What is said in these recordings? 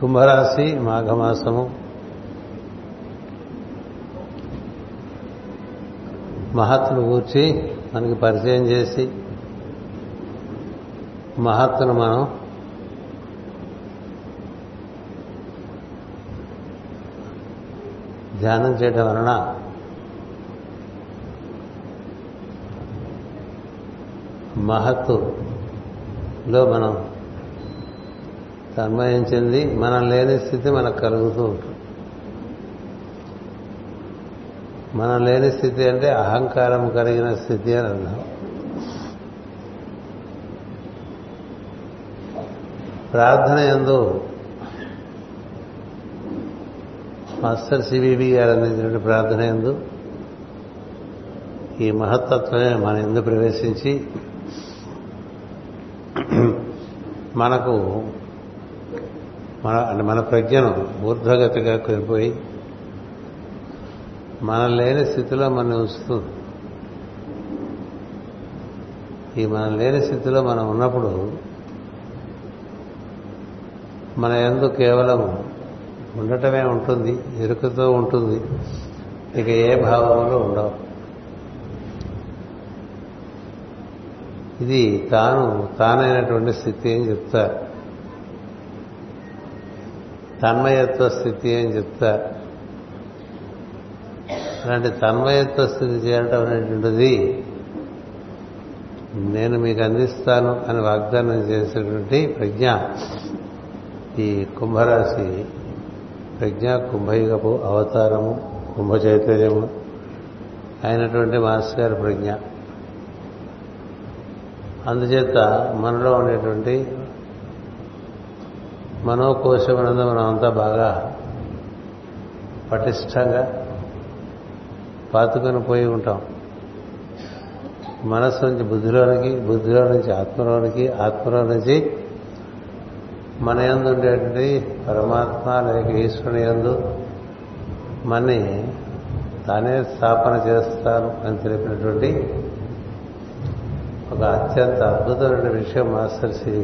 కుంభరాశి మాఘమాసము. మహత్తును కూర్చి మనకి పరిచయం చేసి మహత్తును మనం ధ్యానం చేయడం వలన మహత్తులో మనం తన్మయం మనం లేని స్థితి మనకు కలుగుతూ ఉంటుంది. మనం లేని స్థితి అంటే అహంకారం కలిగిన స్థితి అని అర్థం. ప్రార్థన ఎందు మాస్టర్ సిబిబి గారు అందించినటువంటి ప్రార్థన ఎందు ఈ మహత్తత్వమే మన ఎందు ప్రవేశించి మనకు మన అంటే మన ప్రజ్ఞను ఊర్ధ్వగతిగా కోల్పోయి మనం లేని స్థితిలో మనం ఉంచుతుంది ఈ మనం లేని స్థితిలో మనం ఉన్నప్పుడు మన ఎందు కేవలం ఉండటమే ఉంటుంది ఎరుకతో ఉంటుంది ఇక ఏ భావములు ఉండవు. ఇది తాను తానైనటువంటి స్థితి అని చెప్తారు. తన్మయత్వ స్థితి అని చెప్తారు. అలాంటి తన్మయత్వ స్థితి చేరటం అనేటువంటిది నేను మీకు అందిస్తాను అని వాగ్దానం చేసినటువంటి ప్రజ్ఞ. ఈ కుంభరాశి ప్రజ్ఞ కుంభయుగపు అవతారము కుంభ చైతన్యము అయినటువంటి మాస్టర్ గారి ప్రజ్ఞ. అందుచేత మనలో ఉండేటువంటి మనోకోశమనందు మనం అంతా బాగా పటిష్టంగా పాతుకొని పోయి ఉంటాం. మనస్సు నుంచి బుద్ధిలోనికి బుద్ధిలో నుంచి ఆత్మలోనికి ఆత్మలో నుంచి మన యందు ఉండేటువంటి పరమాత్మ లేక ఈశ్వరుని యందు మన్ని తానే స్థాపన చేస్తాను అని తెలిపినటువంటి ఒక అత్యంత అద్భుతమైన విషయం master Sri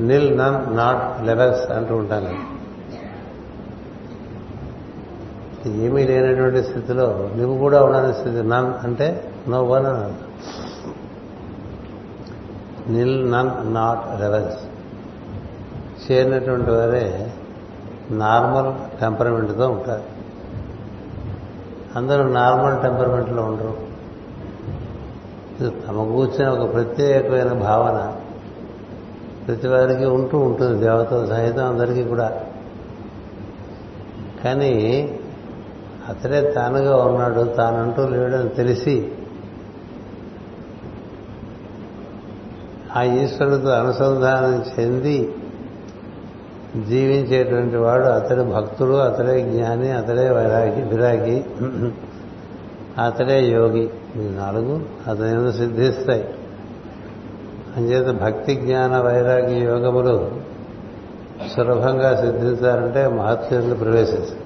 nil none not levels అంటూ ఉంటాను ఏమీ లేనటువంటి స్థితిలో నువ్వు కూడా ఉండని స్థితి నన్ అంటే నో వన్ అని నిల్ నన్ నాట్ లెవెల్స్ చేరినటువంటి వారే నార్మల్ టెంపర్మెంట్తో ఉంటారు. అందరూ నార్మల్ టెంపర్మెంట్లో ఉండరు. తమ కూర్చొని ఒక ప్రత్యేకమైన భావన. ప్రతి వారికి ఉంటూ ఉంటుంది దేవతల సహితం అందరికీ కూడా. కానీ అతడే తానుగా ఉన్నాడు తానంటూ లేడని తెలిసి ఆ ఈశ్వరుడితో అనుసంధానం చెంది జీవించేటువంటి వాడు అతడి భక్తుడు అతడే జ్ఞాని అతడే వైరాగి విరాగి అతడే యోగి. ఈ నాలుగు అతని సిద్ధిస్తాయి. అంచేత భక్తి జ్ఞాన వైరాగ్య యోగములు సులభంగా సిద్ధించాలంటే మహత్యందు ప్రవేశించాలి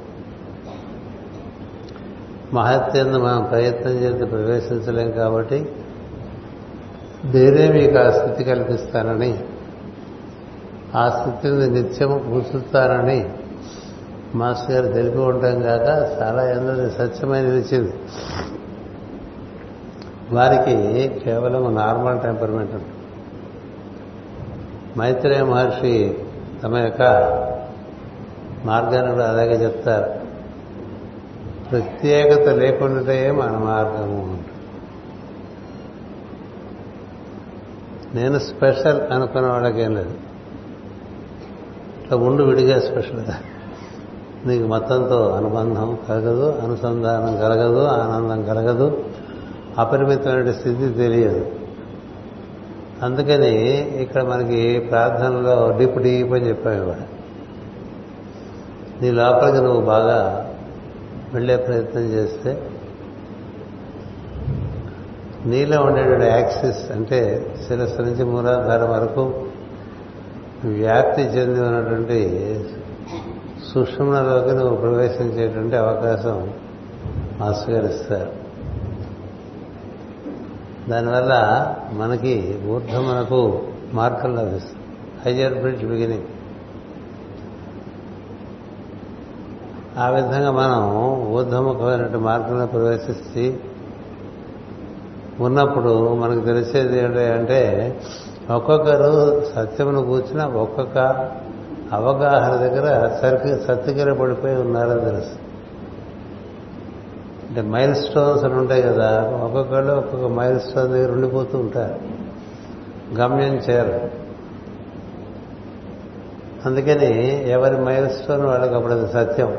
మహత్యందు మనం ప్రయత్నం చేసి ప్రవేశించలేం కాబట్టి నేనే మీకు ఆ స్థితి కల్పిస్తానని ఆ స్థితిని నిత్యము కూర్చుతానని మాస్టర్ గారు తెలిపి ఉండటం కాక చాలా ఎందరి సత్యమైన నిలిచింది వారికి కేవలం నార్మల్ టెంపర్మెంట్ ఉంటుంది. మైత్రేయ మహర్షి తమ యొక్క మార్గాన్ని కూడా అలాగే చెప్తారు. ప్రత్యేకత లేకుండాటే మన మార్గము ఉంటుంది. నేను స్పెషల్ అనుకున్న వాళ్ళకేం లేదు. ఇట్లా ఉండు విడిగా స్పెషల్గా. నీకు మొత్తంతో అనుబంధం కలగదు అనుసంధానం కలగదు ఆనందం కలగదు అపరిమితమైన స్థితి తెలియదు. అందుకని ఇక్కడ మనకి ప్రార్థనలో డీప్ డీప్ అని చెప్పాము ఇవాడు నీ లోపలికి నువ్వు బాగా వెళ్ళే ప్రయత్నం చేస్తే నీలో ఉండేటువంటి యాక్సిస్ అంటే శిరస్సు నుంచి మూలాధారం వరకు వ్యాప్తి చెంది ఉన్నటువంటి సూక్ష్మలోకి నువ్వు ప్రవేశించేటువంటి అవకాశం మాస్టర్ గారు ఇస్తారు. దానివల్ల మనకి ఊర్ధమునకు మార్కులు లభిస్తుంది హయ్యర్ బ్రిడ్జ్ బిగినింగ్. ఆ విధంగా మనం ఊర్ధముఖమైనటువంటి మార్గంలో ప్రవేశించి ఉన్నప్పుడు మనకు తెలిసేది ఏంటి అంటే ఒక్కొక్కరు సత్యమును కూర్చున్న ఒక్కొక్క అవగాహన దగ్గర సరికి సత్తుగిర పడిపోయి ఉన్నారని తెలుస్తుంది. అంటే మైల్ స్టోన్స్ అని ఉంటాయి కదా ఒక్కొక్కళ్ళు ఒక్కొక్క మైల్ స్టోన్ దగ్గర ఉండిపోతూ ఉంటారు. గమ్యం చేరు అందుకని ఎవరి మైల్ స్టోన్ వాళ్ళకి అప్పుడు అది సత్యం.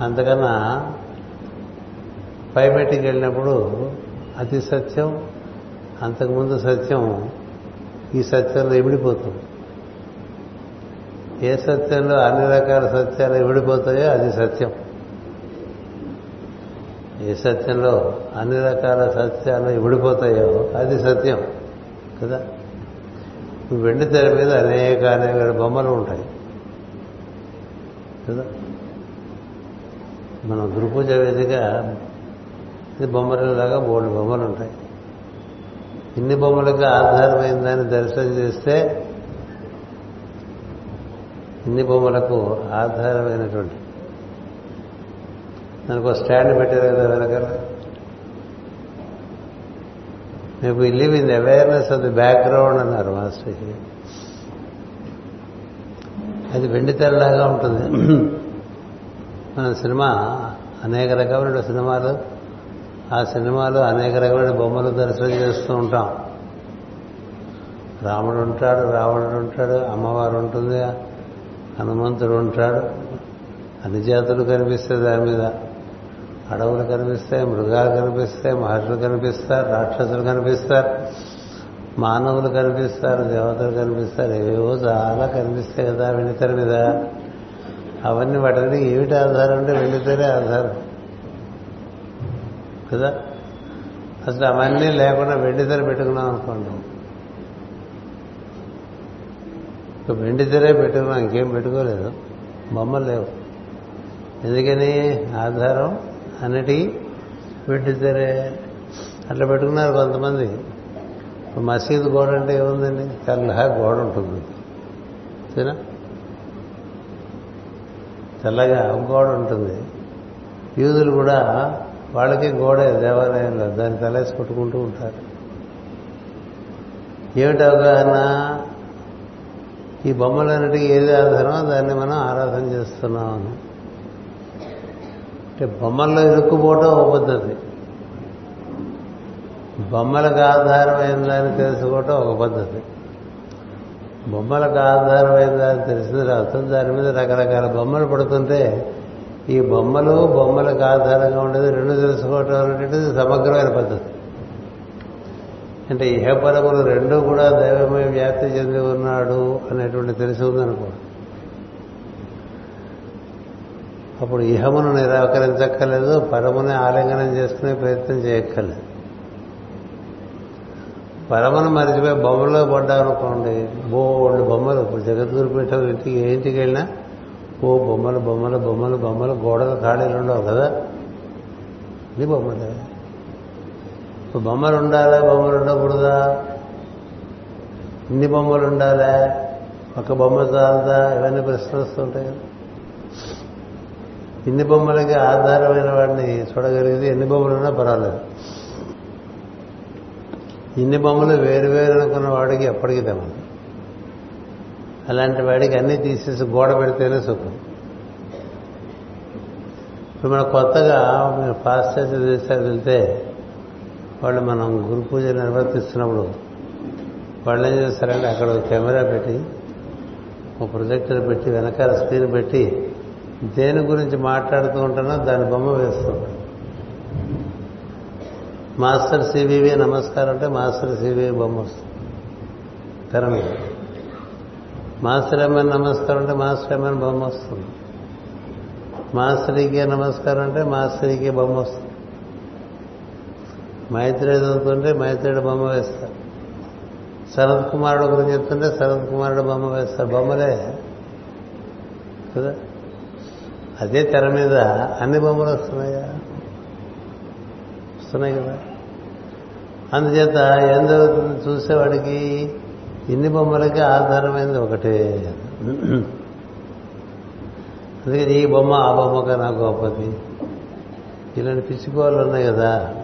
అంతకన్నా పైబెట్టికి వెళ్ళినప్పుడు అతి సత్యం అంతకుముందు సత్యం ఈ సత్యంలో ఇమిడిపోతుంది ఏ సత్యంలో అన్ని రకాల సత్యాలు ఇమిడిపోతాయో అది సత్యం. ఏ సత్యంలో అన్ని రకాల సత్యాలు ఇమిడిపోతాయో అది సత్యం కదా? వెండి తెర మీద అనేక అనేక బొమ్మలు ఉంటాయి కదా? మనం గురుపూజ వేదిక బొమ్మలలాగా మూడు బొమ్మలు ఉంటాయి. ఇన్ని బొమ్మలకు ఆధారమైందని దర్శనం చేస్తే ఇన్ని బొమ్మలకు ఆధారమైనటువంటి దానికి ఒక స్టాండ్ పెట్టారు కదా వెనకాల. మేము live in awareness of the background అన్నారు మాస్టర్ అది వెండి తెల్లలాగా ఉంటుంది. మన సినిమా అనేక రకమైన సినిమాలు ఆ సినిమాలో అనేక రకమైన బొమ్మలు దర్శనం చేస్తూ ఉంటాం. రాముడు ఉంటాడు రావణుడు ఉంటాడు అమ్మవారు ఉంటుంది హనుమంతుడు ఉంటాడు అన్ని జాతులు కనిపిస్తాయి దాని మీద. అడవులు కనిపిస్తాయి మృగాలు కనిపిస్తాయి మహర్షులు కనిపిస్తారు రాక్షసులు కనిపిస్తారు మానవులు కనిపిస్తారు దేవతలు కనిపిస్తారు ఏవేవో చాలా కనిపిస్తాయి కదా వెండితెర మీద. అవన్నీ వాటిని ఏమిటి ఆధారం అంటే వెండితేనే ఆధారం. కదా? అసలు అవన్నీ లేకుండా వెండితెర పెట్టుకున్నాం అనుకోండి. వెండితెరే పెట్టుకున్నాం ఇంకేం పెట్టుకోలేదు. బొమ్మలు లేవు. ఎందుకని? ఆధారం అన్నిటి పెట్టిద్దరే. అట్లా పెట్టుకున్నారు కొంతమంది. మసీదు గోడ అంటే ఏముందండి? తెల్లగా గోడ ఉంటుంది. సరేనా? తెల్లగా గోడ ఉంటుంది. యూదులు కూడా వాళ్ళకి గోడే దేవాలయంలో దాన్ని తలేసి కొట్టుకుంటూ ఉంటారు. ఏమిటి అవగాహన? ఈ బొమ్మలన్నిటికీ ఏది ఆధారమో దాన్ని మనం ఆరాధన చేస్తున్నాం అంటే బొమ్మల్లో ఇరుక్కుపోవటం ఒక పద్ధతి. బొమ్మలకు ఆధారమైందని తెలుసుకోవటం ఒక పద్ధతి. బొమ్మలకు ఆధారమైందని తెలిసిన తర్వాత దాని మీద రకరకాల బొమ్మలు పడుతుంటే ఈ బొమ్మలు బొమ్మలకు ఆధారంగా ఉండేది రెండు తెలుసుకోవటం అనేటువంటిది సమగ్రమైన పద్ధతి. అంటే ఇహపరములు రెండు కూడా దైవమై వ్యాప్తి చెంది ఉన్నాడు అనేటువంటి తెలిసి ఉందనుకోండి అప్పుడు ఇహమును నిరాకరించక్కర్లేదు పరముని ఆలింగనం చేసుకునే ప్రయత్నం చేయక్కర్లేదు. పరమను మరిచిపోయి బొమ్మలో పడ్డామనుకోండి బోళ్ళు బొమ్మలు ఇప్పుడు జగద్గురు పీఠం ఇంటికి ఏ ఇంటికి వెళ్ళినా ఓ బొమ్మలు బొమ్మలు బొమ్మలు బొమ్మలు గోడలు ఖాళీలు ఉండవు కదా. ఇది బొమ్మలు. ఇప్పుడు బొమ్మలు ఉండాలా బొమ్మలు ఉండకూడదా? ఇన్ని బొమ్మలు ఉండాలా? ఒక బొమ్మ చాలదా? ఇవన్నీ ప్రశ్నలు వస్తుంటాయి కదా. ఇన్ని బొమ్మలకి ఆధారమైన వాడిని చూడగలిగితే ఎన్ని బొమ్మలు ఉన్నా పర్వాలేదు. ఇన్ని బొమ్మలు వేరు వేరు అనుకున్న వాడికి ఎప్పటికీ తెమ్మదు అలాంటి వాడికి అన్నీ తీసేసి గోడ పెడితేనే సుఖం. ఇప్పుడు మనం కొత్తగా మీరు పాశ్చాత్య దేశాలు వెళ్తే వాళ్ళు మనం గురు పూజ నిర్వర్తిస్తున్నప్పుడు వాళ్ళు ఏం చేస్తారంటే అక్కడ ఒక కెమెరా పెట్టి ఒక ప్రొజెక్టర్ పెట్టి వెనకాల స్క్రీన్ పెట్టి దేని గురించి మాట్లాడుతూ ఉంటానో దాని బొమ్మ వేస్తూ. మాస్టర్ సివివి నమస్కారం అంటే మాస్టర్ సివివి బొమ్మ వస్తుంది. తెర మీద. మాస్టర్ ఎమ్మెన్ నమస్కారం అంటే మాస్టర్ ఎమ్మెన్ బొమ్మ వస్తుంది. మాస్టరీకే నమస్కారం అంటే మాస్టరీకే బొమ్మ వస్తుంది. మైత్రేయుడు చదువుతుంటే మైత్రేయుడు బొమ్మ వేస్తారు. శరత్ కుమారుడు గురించి చెప్తుంటే శరత్ కుమారుడు బొమ్మ వేస్తారు. బొమ్మలే కదా? అదే తెర మీద అన్ని బొమ్మలు వస్తున్నాయా? వస్తున్నాయి కదా. అందుచేత ఏం జరుగుతుంది? చూసేవాడికి ఇన్ని బొమ్మలకి ఆధారమైనది ఒకటే. అందుకని ఈ బొమ్మ ఆ బొమ్మ కన్నా గొప్పది. ఇలాంటి పిచ్చుకోవాలి ఉన్నాయి కదా.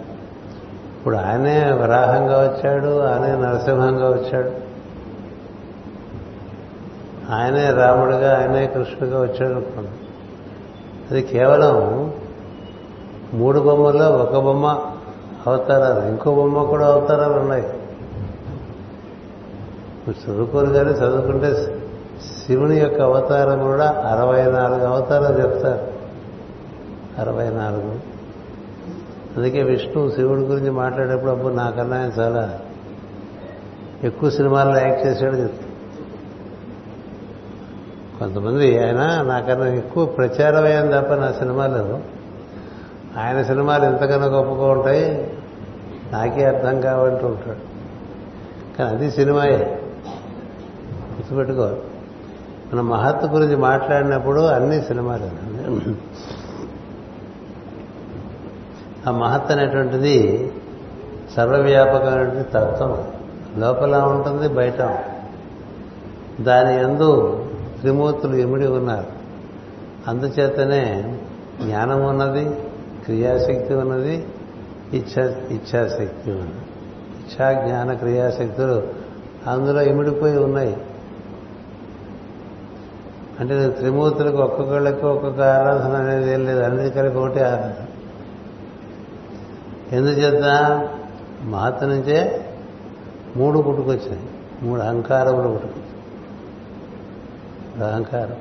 ఇప్పుడు ఆయనే వరాహంగా వచ్చాడు ఆయనే నరసింహంగా వచ్చాడు. ఆయనే రాముడుగా ఆయనే కృష్ణుడిగా వచ్చాడు అనుకోండి. అది కేవలం మూడు బొమ్మల్లో ఒక బొమ్మ అవతారాలు ఇంకో బొమ్మ కూడా అవతారాలు ఉన్నాయి. చదువుకోరు కానీ చదువుకుంటే శివుని యొక్క అవతారం కూడా అరవై నాలుగు అవతారాలు చెప్తారు. అరవై నాలుగు. అందుకే విష్ణు శివుడి గురించి మాట్లాడేటప్పుడు అప్పుడు నాకన్నా ఆయన చాలా ఎక్కువ సినిమాల్లో యాక్ట్ చేశాడు చెప్తాను కొంతమంది ఆయన నాకన్నా ఎక్కువ ప్రచారం తప్ప నా సినిమాలు ఆయన సినిమాలు ఎంతకన్నా గొప్పగా ఉంటాయి నాకే అర్థం కావంటూ ఉంటాడు. కానీ అది సినిమాయే. గుర్తుపెట్టుకో మన మహత్వ గురించి మాట్లాడినప్పుడు అన్ని సినిమాలు ఆ మహత్ అనేటువంటిది సర్వవ్యాపకమైనటువంటి తత్వం. లోపల ఉంటుంది బయట దాని ఎందు త్రిమూర్తులు ఇమిడి ఉన్నారు. అందుచేతనే జ్ఞానం ఉన్నది క్రియాశక్తి ఉన్నది ఇచ్చా ఇచ్ఛాశక్తి ఉన్నది. ఇచ్ఛా జ్ఞాన క్రియాశక్తులు అందులో ఇమిడిపోయి ఉన్నాయి. అంటే త్రిమూర్తులకు ఒక్కొక్కళ్ళకి ఒక్కొక్క ఆరాధన అనేది ఏం లేదు అన్నిటి కలిపి ఒకటి ఆరాధన. ఎందుచేత మహత నుంచే మూడు పుట్టుకొచ్చాయి మూడు అహంకారములు పుట్టుకొచ్చాయి అహంకారం.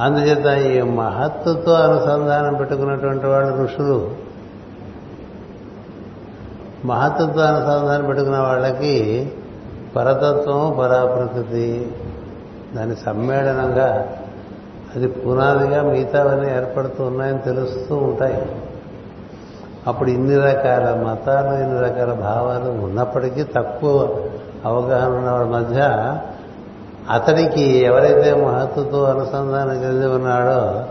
అందుచేత ఈ మహత్తుతో అనుసంధానం పెట్టుకున్నటువంటి వాళ్ళు ఋషులు మహత్తుతో అనుసంధానం పెట్టుకున్న వాళ్ళకి పరతత్వం పరాప్రకృతి దాని సమ్మేళనంగా అది పునాదిగా మిగతావన్నీ ఏర్పడుతూ ఉన్నాయని తెలుస్తూ ఉంటాయి. అప్పుడు ఇన్ని రకాల మతాలు ఇన్ని రకాల భావాలు ఉన్నప్పటికీ తక్కువ అవగాహన ఉన్న వాళ్ళ మధ్య అతనికి ఎవరైతే మహత్తుతో అనుసంధానం చెంది ఉన్నాడో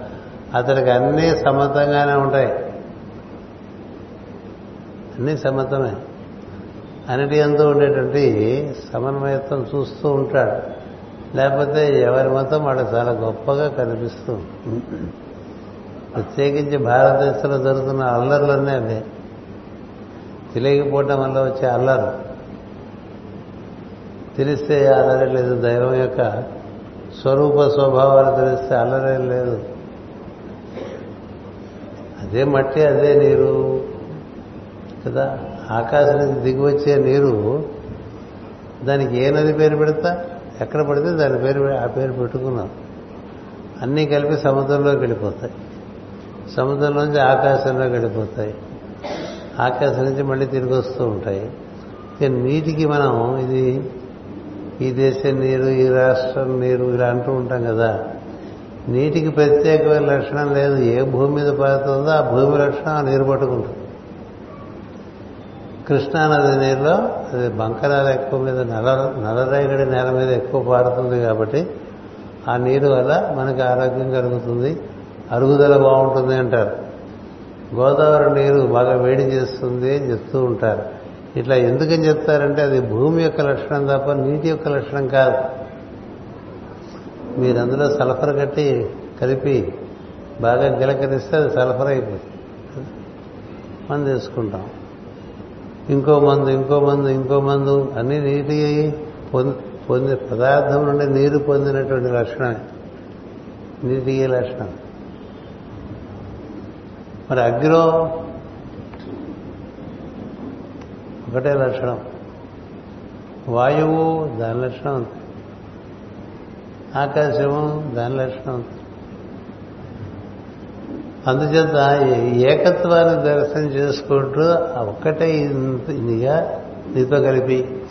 అతడికి అన్నీ సమతంగానే ఉంటాయి. అన్నీ సమతమే అన్నిటి ఎందు ఉండేటువంటి సమన్వయత్వం చూస్తూ ఉంటాడు. లేకపోతే ఎవరి మతం వాడు చాలా గొప్పగా కనిపిస్తూ ప్రత్యేకించి భారతదేశంలో జరుగుతున్న అల్లర్లన్నీ అవే. తెలియకపోవటం వల్ల వచ్చే అల్లరు తెలిస్తే అల్లరే లేదు. దైవం యొక్క స్వరూప స్వభావాలు తెలిస్తే అల్లరే లేదు. అదే మట్టి అదే నీరు. కదా? ఆకాశం నుంచి దిగి వచ్చే నీరు దానికి ఏ నది పేరు పెడతా? ఎక్కడ పడితే దాని పేరు ఆ పేరు పెట్టుకున్నాం. అన్నీ కలిపి సముద్రంలోకి వెళ్ళిపోతాయి. సముద్రం నుంచి ఆకాశంలోకి వెళ్ళిపోతాయి. ఆకాశం నుంచి మళ్ళీ తిరిగి వస్తూ ఉంటాయి. నీటికి మనం ఇది ఈ దేశం నీరు ఈ రాష్ట్రం నీరు ఇలా అంటూ ఉంటాం కదా. నీటికి ప్రత్యేకమైన లక్షణం లేదు. ఏ భూమి మీద పారుతుందో ఆ భూమి లక్షణం ఆ నీరు పట్టుకుంటుంది. కృష్ణానది నీరులో అది బంకరాల ఎక్కువ మీద నల నలరేగడి నేల మీద ఎక్కువ పారుతుంది కాబట్టి ఆ నీరు వల్ల మనకి ఆరోగ్యం కలుగుతుంది అరుగుదల బాగుంటుంది అంటారు. గోదావరి నీరు బాగా వేడి చేస్తుంది అని చెప్తూ ఉంటారు. ఇట్లా ఎందుకని చెప్తారంటే అది భూమి యొక్క లక్షణం తప్ప నీటి యొక్క లక్షణం కాదు. మీరు అందులో సల్ఫర్ కట్టి కలిపి బాగా గిలకరిస్తే అది సల్ఫర్ అయిపోతుంది. మనం తీసుకుంటాం. ఇంకో మందు ఇంకో మందు ఇంకో మందు అన్ని నీటి పొంది పదార్థం నుండి నీరు పొందినటువంటి లక్షణమే. నీటి లక్షణం? మరి అగ్రో ఒకటే లక్షణం. వాయువు దాని లక్షణం ఉంది ఆకాశము దాని లక్షణం ఉంది అందుచేత ఏకత్వాన్ని దర్శనం చేసుకుంటూ ఒక్కటే ఇదిగా నీతో కలిపి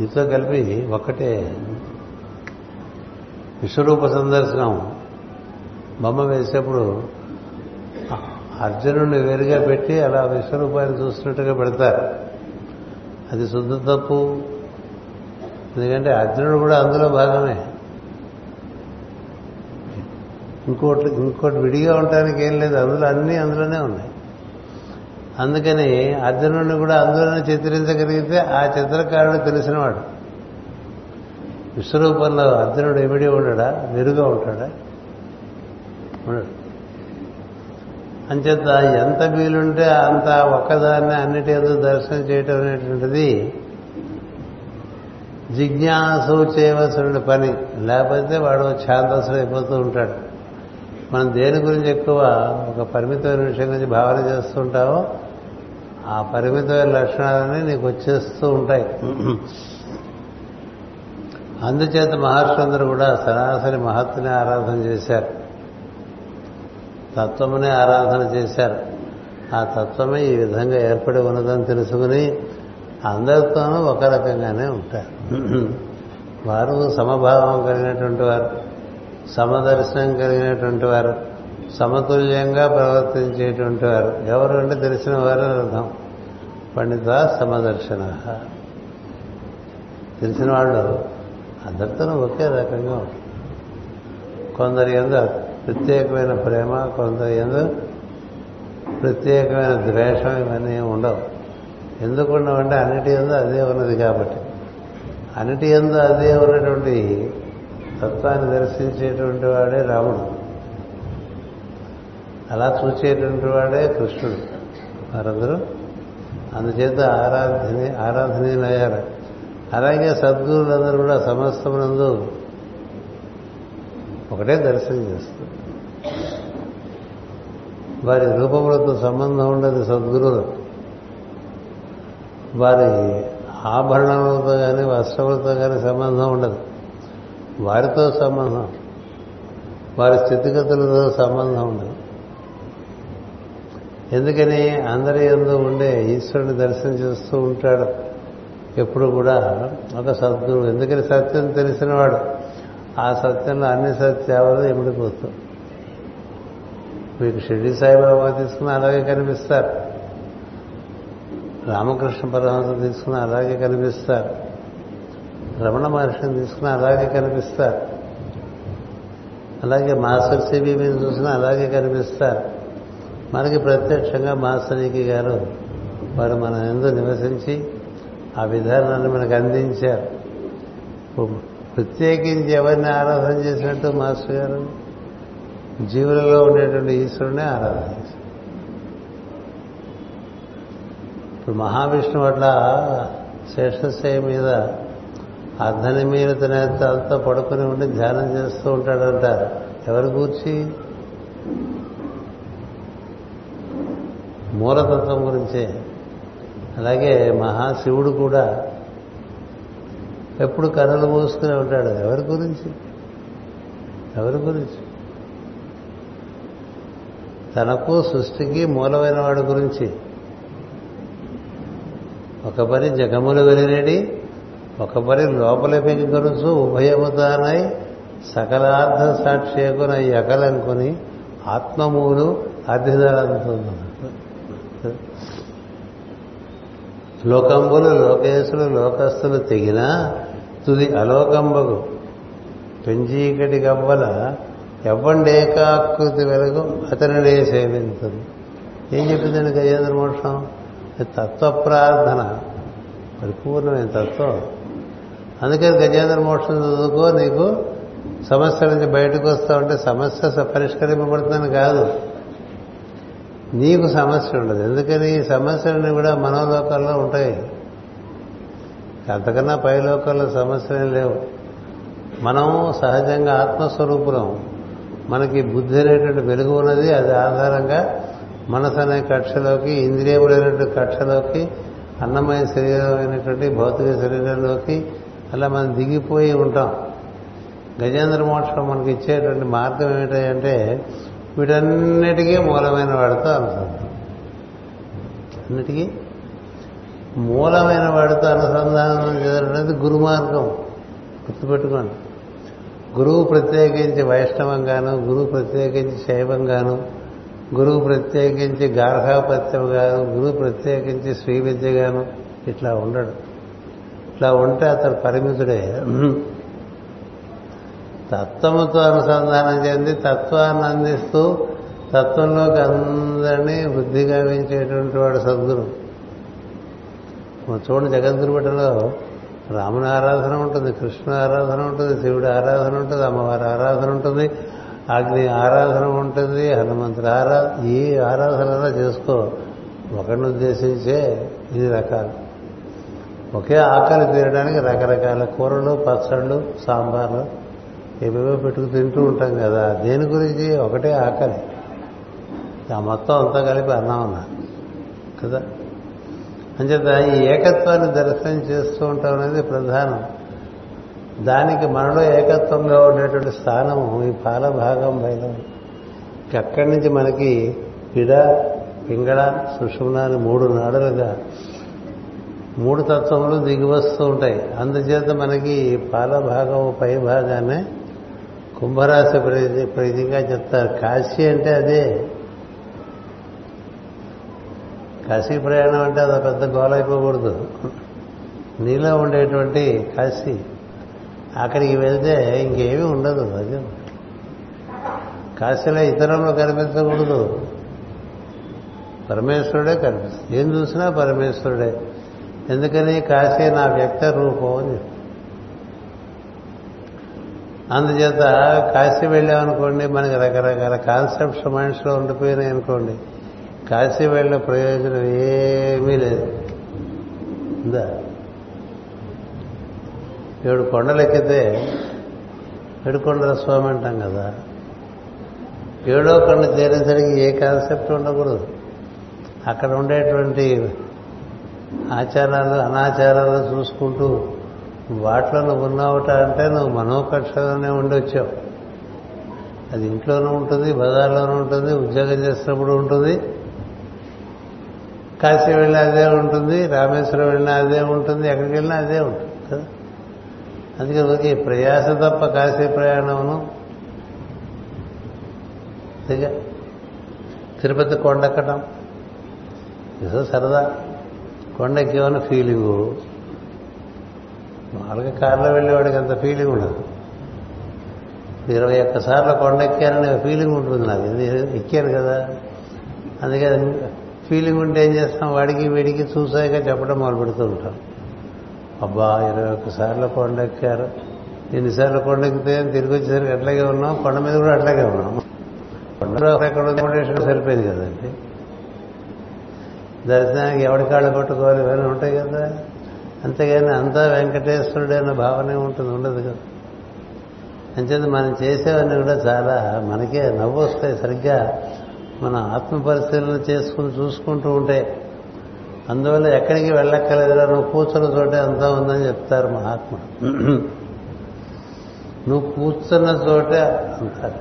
నీతో కలిపి ఒక్కటే విశ్వరూప సందర్శనం. బొమ్మ వేసేప్పుడు అర్జునుడిని వేరుగా పెట్టి అలా విశ్వరూపాన్ని చూస్తున్నట్టుగా పెడతారు. అది శుద్ధ తప్పు. ఎందుకంటే అర్జునుడు కూడా అందులో భాగమే. ఇంకోటి ఇంకోటి విడిగా ఉండటానికి ఏం లేదు. అందులో అన్నీ అందులోనే ఉన్నాయి. అందుకని అర్జునుడిని కూడా అందులోనే చిత్రించగలిగితే ఆ చిత్రకారుడు తెలిసినవాడు. విశ్వరూపంలో అర్జునుడు ఎమిడి ఉండడా? వెరుగా ఉంటాడా? ఉండడు. అంచేత ఎంత వీలుంటే అంత ఒక్కదాన్ని అన్నిటి ఏదో దర్శనం చేయటం అనేటువంటిది జిజ్ఞాసు చేయవలసిన పని. లేకపోతే వాడు ఛాందస్సులు అయిపోతూ ఉంటాడు. మనం దేని గురించి ఎక్కువ ఒక పరిమితమైన విషయం గురించి భావన చేస్తూ ఉంటావో ఆ పరిమితమైన లక్షణాలన్నీ నీకు వచ్చేస్తూ ఉంటాయి. అందుచేత మహర్షులందరూ కూడా సరాసరి మహత్తుని ఆరాధన చేశారు. తత్వమునే ఆరాధన చేశారు. ఆ తత్వమే ఈ విధంగా ఏర్పడి ఉన్నదని తెలుసుకుని అందరితోనూ ఒక రకంగానే ఉంటారు. వారు సమభావం కలిగినటువంటి వారు సమదర్శనం కలిగినటువంటి వారు సమతుల్యంగా ప్రవర్తించేటువంటి వారు. ఎవరు అంటే తెలిసిన వారు అర్థం. పండిత సమదర్శన. తెలిసిన వాళ్ళు అందరితోనూ ఒకే రకంగా ఉంటారు. కొందరి ఎందు ప్రత్యేకమైన ప్రేమ కొంత ఎందు ప్రత్యేకమైన ద్వేషం ఇవన్నీ ఉండవు. ఎందుకు ఉండవంటే అన్నిటి ఎందు అదే ఉన్నది కాబట్టి. అన్నిటి ఎందు అదే ఉన్నటువంటి తత్వాన్ని దర్శించేటువంటి వాడే రాముడు. అలా చూసేటువంటి వాడే కృష్ణుడు. వారందరూ అందుచేత ఆరాధని ఆరాధనీయులయ్యారు అలాగే సద్గురులందరూ కూడా సమస్తమునందు ఒకటే దర్శనం చేస్తుంది. వారి రూపములతో సంబంధం ఉండదు సద్గురువులు. వారి ఆభరణములతో కానీ వస్త్రములతో కానీ సంబంధం ఉండదు. వారితో సంబంధం వారి స్థితిగతులతో సంబంధం ఉండదు. ఎందుకని అందరి ఎందు ఉండే ఈశ్వరుని దర్శనం చేస్తూ ఉంటాడు. ఎప్పుడు కూడా ఒక సద్గురువు. ఎందుకని సత్యం తెలిసినవాడు ఆ సత్యంలో అన్ని సత్యాలు ఎమిడిపోతూ మీకు షిర్డి సాయిబాబా తీసుకున్న అలాగే కనిపిస్తారు. రామకృష్ణ పరమహంస తీసుకున్న అలాగే కనిపిస్తారు. రమణ మహర్షిని తీసుకున్న అలాగే కనిపిస్తారు. అలాగే మాస్టర్ సిబి చూసినా అలాగే కనిపిస్తారు. మనకి ప్రత్యక్షంగా మాస్టరీకి గారు వారు మన ఎందు నివసించి ఆ విధానాన్ని మనకు అందించారు. ప్రత్యేకించి ఎవరిని ఆరాధన చేసినట్టు మాస్టర్ గారు? జీవులలో ఉండేటువంటి ఈశ్వరునే ఆరాధన చేశారు. ఇప్పుడు మహావిష్ణువు అట్లా శేషశయ మీద అర్ధని మీద నేత్రాలతో పడుకుని ఉండి ధ్యానం చేస్తూ ఉంటాడంటారు. ఎవరి గూర్చి? మూలతత్వం గురించే. అలాగే మహాశివుడు కూడా ఎప్పుడు కర్రలు మూసుకునే ఉంటాడు ఎవరి గురించి? ఎవరి గురించి? తనకు సృష్టికి మూలమైన వాడి గురించి. ఒక పని జగములు వెలిరెడి ఒక పని లోపల పెంకరుచు ఉభయముతానై సకలార్థ సాక్షియకున ఎకలనుకుని ఆత్మమూలు అధిదలంతుంది లోకంబులు లోకేశులు లోకస్తులు తెగినా తుది అలోకంబగు పెంజీకటి గవ్వల ఎవ్వండేకాకృతి వెలుగు అతనిడే సేవించదు. ఏం చెప్పిందండి గజేంద్ర మోక్షం? తత్వ ప్రార్థన పరిపూర్ణమైన తత్వం. అందుకని గజేంద్ర మోక్షం చదువుకో నీకు సమస్య నుంచి బయటకు వస్తా ఉంటే సమస్య పరిష్కరింపబడుతుందని కాదు. నీకు సమస్య ఉండదు. ఎందుకని? ఈ సమస్యలన్నీ కూడా మనోలోకాల్లో ఉంటాయి. అంతకన్నా పై సమస్యలు సమస్యలే లేవు. మనం సహజంగా ఆత్మస్వరూపులం. మనకి బుద్ధి అనేటువంటి వెలుగు ఉన్నది. అది ఆధారంగా మనసు అనే కక్షలోకి ఇంద్రియములైనటువంటి కక్షలోకి అన్నమయ శరీరమైనటువంటి భౌతిక శరీరంలోకి అలా మనం దిగిపోయి ఉంటాం. గజేంద్ర మోక్షం మనకి ఇచ్చేటువంటి మార్గం ఏమిటంటే వీటన్నిటికీ మూలమైన వాడితో అనుసంధానం. అన్నిటికీ మూలమైన వాడితో అనుసంధానం చేయాలనేది గురుమార్గం. గుర్తుపెట్టుకోండి. గురువు ప్రత్యేకించి వైష్ణవంగాను గురువు ప్రత్యేకించి శైవంగాను గురువు ప్రత్యేకించి గార్హాపత్యంగాను గురువు ప్రత్యేకించి శ్రీ విద్యగాను ఇట్లా ఉండడు. ఇట్లా ఉంటే అతడు పరిమితుడే. తత్వముతో అనుసంధానం చెంది తత్వాన్ని అందిస్తూ తత్వంలోకి అందరినీ బుద్ధి గావించేటువంటి వాడు సద్గురు. చూడండి జగద్గురుపేటలో రాముని ఆరాధన ఉంటుంది కృష్ణుని ఆరాధన ఉంటుంది శివుడి ఆరాధన ఉంటుంది అమ్మవారి ఆరాధన ఉంటుంది అగ్ని ఆరాధన ఉంటుంది హనుమంతుడు ఆరా ఈ ఆరాధన చేసుకో. ఒకరిని ఉద్దేశించే ఇది రకాలు. ఒకే ఆకలి తీరడానికి రకరకాల కూరలు పచ్చళ్ళు సాంబార్లు ఏవేవో పెట్టుకు తింటూ ఉంటాం కదా. దేని గురించి? ఒకటే ఆకలి. ఆ మొత్తం అంతా కలిపి అన్నా ఉన్నా కదా? అంచేత ఈ ఏకత్వాన్ని దర్శనం చేస్తూ ఉంటాం అనేది ప్రధానం. దానికి మనలో ఏకత్వంగా ఉండేటువంటి స్థానము ఈ పాల భాగం అక్కడి నుంచి మనకి పిడ పింగళ సుషుమ్న అని మూడు నాడులుగా మూడు తత్వములు దిగి వస్తూ ఉంటాయి. అందుచేత మనకి పాల భాగం పై భాగాన్ని కుంభరాశి ప్రతి ప్రతిగా చెప్తారు. కాశీ అంటే అదే. కాశీ ప్రయాణం అంటే అది పెద్ద గోలైపోకూడదు నీలో ఉండేటువంటి కాశీ అక్కడికి వెళ్తే ఇంకేమీ ఉండదు అది. కాశీలో ఇతరంలో కనిపించకూడదు. పరమేశ్వరుడే కనిపిస్తుంది. ఏం చూసినా పరమేశ్వరుడే. ఎందుకని కాశీ నా వ్యక్త రూపం అని అందుచేత కాశీ వెళ్ళామనుకోండి మనకి రకరకాల కాన్సెప్ట్స్ మనిషిలో ఉండిపోయినాయి అనుకోండి కాశీ వెళ్ళిన ప్రయోజనం ఏమీ లేదు. ఉందా? ఏడు కొండలెక్కితే ఏడుకొండల స్వామి అంటాం కదా. ఏడో కొండ చేరేసరికి ఏ కాన్సెప్ట్ ఉండకూడదు. అక్కడ ఉండేటువంటి ఆచారాలు అనాచారాలు చూసుకుంటూ వాటిలో నువ్వు ఉన్నావుట అంటే నువ్వు మనోకక్షలోనే ఉండి వచ్చావు అది ఇంట్లోనూ ఉంటుంది బజార్లోనూ ఉంటుంది ఉద్యోగం చేసినప్పుడు ఉంటుంది. కాశీ వెళ్ళినా అదే ఉంటుంది రామేశ్వరం వెళ్ళినా అదే ఉంటుంది ఎక్కడికి వెళ్ళినా అదే ఉంటుంది కదా? అందుకే ఓకే ప్రయాస తప్ప కాశీ ప్రయాణమును తిరుపతి కొండెక్కడం ఏదో సరదా. కొండెక్కేమని ఫీలింగు మామూలుగా కారులో వెళ్ళేవాడికి అంత ఫీలింగ్ ఉండదు. ఇరవై ఒక్కసార్లు కొండెక్కారనే ఫీలింగ్ ఉంటుంది నాకు. ఇది ఎక్కాను కదా. అందుకే ఫీలింగ్ ఉంటే ఏం చేస్తాం? వాడికి వీడికి చూసాయిగా చెప్పడం మొదలు పెడుతూ ఉంటాం. అబ్బా ఇరవై ఒక్కసార్లు కొండెక్కారు. ఎన్నిసార్లు కొండెక్కితే తిరిగి వచ్చేసరికి అట్లాగే ఉన్నాం. కొండ మీద కూడా అట్లాగే ఉన్నాం. కొండ ఎక్కడ అకామిడేషన్ సరిపోయింది కదండి. దర్శనానికి ఎవడి కాళ్ళు కొట్టుకోవాలి ఇవన్నీ ఉంటాయి కదా. అంతేగాని అంతా వెంకటేశ్వరుడు అన్న భావనే ఉంటుంది ఉండదు కదా. అంచేది మనం చేసేవన్నీ కూడా చాలా మనకే నవ్వు వస్తాయి సరిగ్గా. మన ఆత్మ పరిశీలన చేసుకుని చూసుకుంటూ ఉంటే అందువల్ల ఎక్కడికి వెళ్ళక్కర్లేదురా నువ్వు కూర్చున్న చోటే అంతా ఉందని చెప్తారు మహాత్ముడు నువ్వు కూర్చున్న చోటే అంటారు.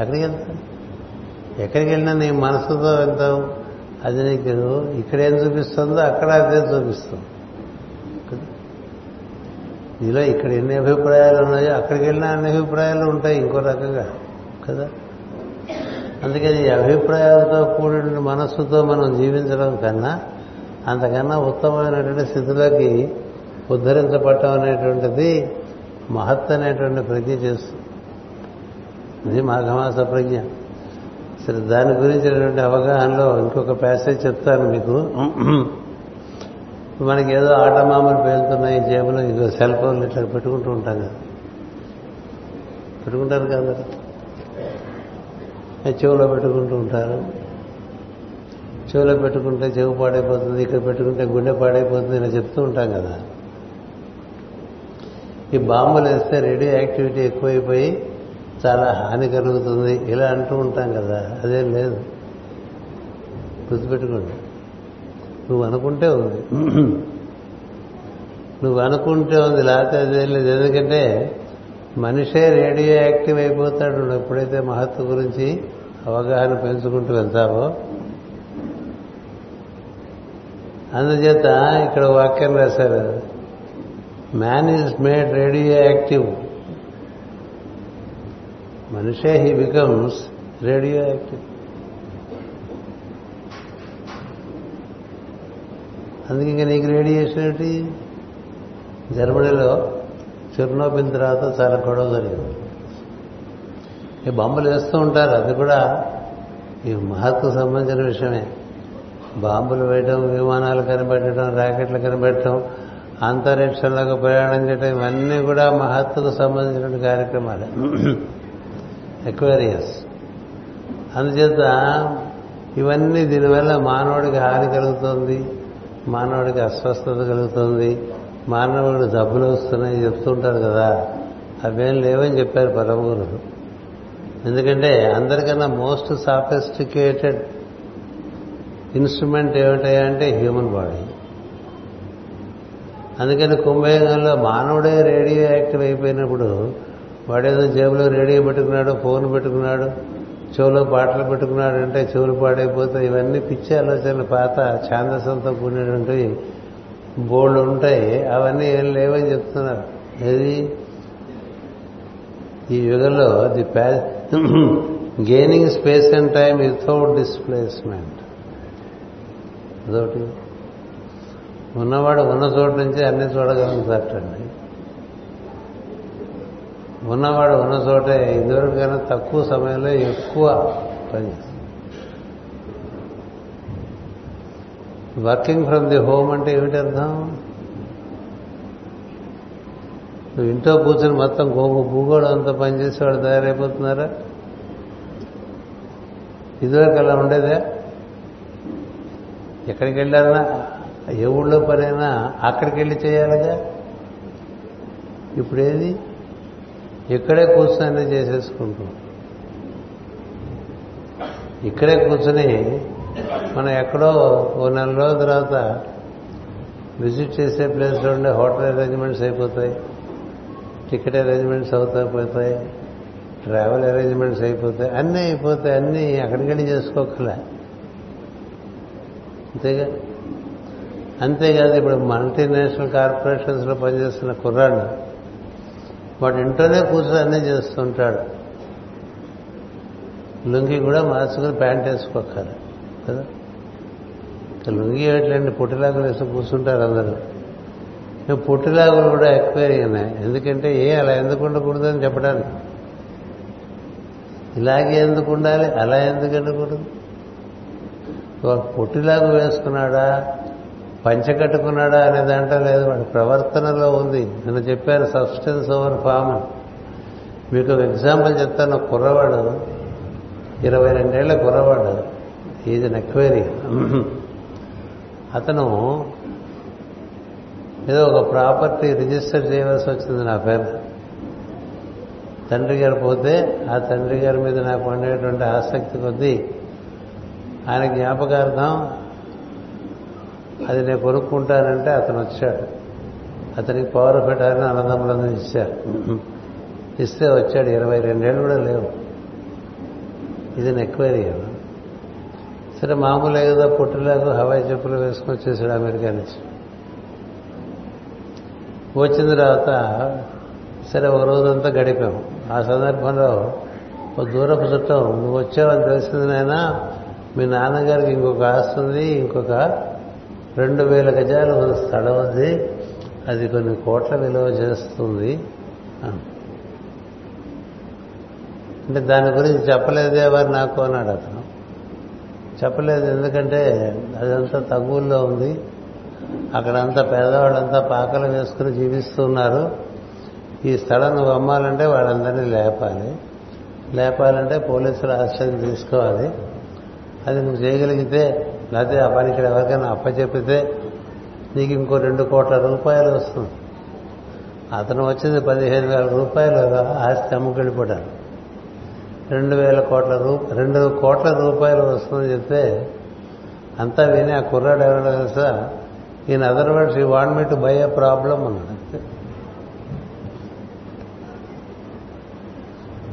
ఎక్కడికి వెళ్తావు? ఎక్కడికి వెళ్ళినా నీ మనసుతో వెళ్తావు. అది నీకు ఇక్కడ ఏం చూపిస్తుందో అక్కడ అదే చూపిస్తుంది నీలో ఇక్కడ ఎన్ని అభిప్రాయాలు ఉన్నాయో అక్కడికి వెళ్ళినా అన్ని అభిప్రాయాలు ఉంటాయి ఇంకో రకంగా. కదా? అందుకని అభిప్రాయాలతో కూడిన మనస్సుతో మనం జీవించడం కన్నా అంతకన్నా ఉత్తమమైనటువంటి స్థితిలోకి ఉద్ధరించబడటం అనేటువంటిది మహత్ అనేటువంటి ప్రజ్ఞ చేస్తుంది. ఇది మాఘమాస ప్రజ్ఞ. సరే దాని గురించినటువంటి అవగాహనలో ఇంకొక ప్యాసేజ్ చెప్తాను మీకు. మనకి ఏదో ఆటమామలు పేలుతున్నాయి జేబులో ఇంకో సెల్ ఫోన్లు ఇట్లా పెట్టుకుంటూ ఉంటాం కదా. పెట్టుకుంటారు కదా చెవులో పెట్టుకుంటూ ఉంటారు? చెవులో పెట్టుకుంటే చెవు పాడైపోతుంది ఇక్కడ పెట్టుకుంటే గుండె పాడైపోతుంది ఇలా చెప్తూ ఉంటాం కదా. ఈ బాంబులు వేస్తే రేడియో యాక్టివిటీ ఎక్కువైపోయి చాలా హాని కలుగుతుంది. ఇలా అంటూ ఉంటాం కదా. అదేం లేదు. గుర్తుపెట్టుకోండి. నువ్వు అనుకుంటే ఉంది. నువ్వు అనుకుంటే ఉంది. లేకపోతే అదేం లేదు. ఎందుకంటే మనిషే రేడియో యాక్టివ్ అయిపోతాడు ఎప్పుడైతే మహత్వ గురించి అవగాహన పెంచుకుంటూ వెళ్తావో అందుచేత ఇక్కడ వాక్యం రాశారు. Man is made radioactive. మనిషే హీ బికమ్స్ రేడియో యాక్టివ్. అందుకే ఇంకా నీకు రేడియేషన్ ఏంటి? జర్మనీలో చిరునోబిల్ తర్వాత చాలా గొడవ జరిగింది. ఈ బాంబులు వేస్తూ ఉంటారు అది కూడా ఈ మహత్కు సంబంధించిన విషయమే. బాంబులు వేయడం విమానాలు కనిపెట్టడం ర్యాకెట్లు కనిపెట్టడం అంతరిక్షంలోకి ప్రయాణం చేయడం ఇవన్నీ కూడా మహత్తుకు సంబంధించిన కార్యక్రమాలు. ఎక్వేరియస్ అందుచేత ఇవన్నీ దీనివల్ల మానవుడికి హాని కలుగుతుంది మానవుడికి అస్వస్థత కలుగుతుంది మానవుడు జబ్బులు వస్తున్నాయి చెప్తుంటారు కదా. అవేం లేవని చెప్పారు పరమగురు ఎందుకంటే అందరికన్నా మోస్ట్ సాఫిస్టికేటెడ్ ఇన్స్ట్రుమెంట్ ఏమిటాయంటే హ్యూమన్ బాడీ. అందుకని కుంభయోగంలో మానవుడే రేడియో యాక్టివ్ అయిపోయినప్పుడు వాడేదో జేబులో రేడియో పెట్టుకున్నాడు ఫోన్ పెట్టుకున్నాడు చెవులో పాటలు పెట్టుకున్నాడు అంటే చెవులు పాడైపోతే ఇవన్నీ పిచ్చి ఆలోచనలు. పాత ఛాందసంతో కూడినటువంటి బోర్డు ఉంటాయి అవన్నీ ఏం లేవని చెప్తున్నారు. ఏది? ఈ యుగంలో the gaining space and time without displacement అదొకటి. ఉన్నవాడు ఉన్న చోటు నుంచి అన్ని చూడగలుగుతాటండి ఉన్నవాడు ఉన్న చోటే ఇదివరకు కన్నా తక్కువ సమయంలో ఎక్కువ పనిచేస్తుంది వర్కింగ్ ఫ్రమ్ ది హోమ్ అంటే ఏమిటి అర్థం నువ్వు ఇంట్లో కూర్చొని మొత్తం గోగు భూగోళం అంతా పనిచేసేవాడు తయారైపోతున్నారా? ఇదివరకు అలా ఉండేదే? ఎక్కడికి వెళ్ళారన్నా ఏ ఊళ్ళో పనైనా అక్కడికి వెళ్ళి చేయాలిగా? ఇప్పుడేది? ఇక్కడే కూర్చొని చేసేసుకుంటాం. ఇక్కడే కూర్చొని మనం ఎక్కడో ఓ నెల రోజుల తర్వాత విజిట్ చేసే ప్లేస్లో ఉండే హోటల్ అరేంజ్మెంట్స్ అయిపోతాయి టికెట్ అరేంజ్మెంట్స్ అవుతాయి పోతాయి ట్రావెల్ అరేంజ్మెంట్స్ అయిపోతాయి అన్నీ అయిపోతాయి అన్నీ అక్కడికి వెళ్ళి చేసుకోకలే. అంతేగా? అంతేకాదు ఇప్పుడు మల్టీనేషనల్ కార్పొరేషన్స్లో పనిచేస్తున్న కుర్రాడు వాడు ఇంట్లోనే కూర్చొని అన్నీ చేస్తుంటాడు. లుంగి కూడా మార్చుకుని ప్యాంట్ వేసుకోకరు కదా? లుంగి ఏట్లండి పుట్టిలాగులు వేసి కూర్చుంటారు అందరూ. పుట్టిలాగులు కూడా ఎక్కువైనాయి ఎందుకంటే ఏ అలా ఎందుకు ఉండకూడదు అని చెప్పడానికి? ఇలాగే ఎందుకు ఉండాలి? అలా ఎందుకు ఉండకూడదు? పుట్టిలాగు వేసుకున్నాడా? పంచ కట్టుకున్నాడా అనే దాంట్లో లేదు. వాడి ప్రవర్తనలో ఉంది. నేను చెప్పాను సబ్స్టెన్స్ ఓవర్ ఫామ్ మీకు ఒక ఎగ్జాంపుల్ చెప్తాను. కుర్రవాడు ఇరవై రెండేళ్ళ కుర్రవాడు. ఈజ్ అన్ ఎక్వైరీ అతను ఏదో ఒక ప్రాపర్టీ రిజిస్టర్ చేయవలసి వచ్చింది నా పేరు. తండ్రి గారు పోతే ఆ తండ్రి గారి మీద నాకు ఉండేటువంటి ఆసక్తి కొద్దీ ఆయన జ్ఞాపకార్థం అది నేను కొనుక్కుంటానంటే అతను వచ్చాడు. అతనికి పవర్ పెట్టాలని అన్నదమ్ములందరూ ఇచ్చారు. ఇస్తే వచ్చాడు. ఇరవై రెండేళ్ళు కూడా లేవు. ఇది నెక్వేరియా సరే మామూలు ఏదో పుట్టులాగా హవాయి చెప్పులు వేసుకొని వచ్చేసాడు అమెరికా నుంచి. వచ్చిన తర్వాత సరే ఒక రోజంతా గడిపాము. ఆ సందర్భంలో ఒక దూరపు చుట్టం నువ్వు వచ్చావని తెలిసింది నాయనా మీ నాన్నగారికి ఇంకొక ఆస్తి ఉంది ఇంకొక రెండు వేల గజాలు స్థలం ఉంది అది కొన్ని కోట్ల విలువ చేస్తుంది. అంటే దాని గురించి చెప్పలేదే వారు నాకు అన్నాడు అతను. చెప్పలేదు ఎందుకంటే అదంతా తగ్గుల్లో ఉంది. అక్కడంతా పేదవాళ్ళంతా పాకలు వేసుకుని జీవిస్తున్నారు. ఈ స్థలం నువ్వు అమ్మాలంటే వాళ్ళందరినీ లేపాలి. లేపాలంటే పోలీసులు ఆశ్రయం తీసుకోవాలి. అది నువ్వు చేయగలిగితే లేకపోతే ఆ పని ఇక్కడ ఎవరికైనా అప్పచెప్పితే నీకు ఇంకో రెండు కోట్ల రూపాయలు వస్తుంది. అతను వచ్చింది పదిహేను వేల రూపాయలు ఆస్తి అమ్ముకెళ్ళిపోయాడు రెండు వేల కోట్ల రూ రెండు కోట్ల రూపాయలు వస్తుందని చెప్తే అంతా విని ఆ కుర్రాడు ఎవరో తెలుసా? ఈయన అదర్ వర్డ్స్ ఈ want me to buy a problem అన్నాడు.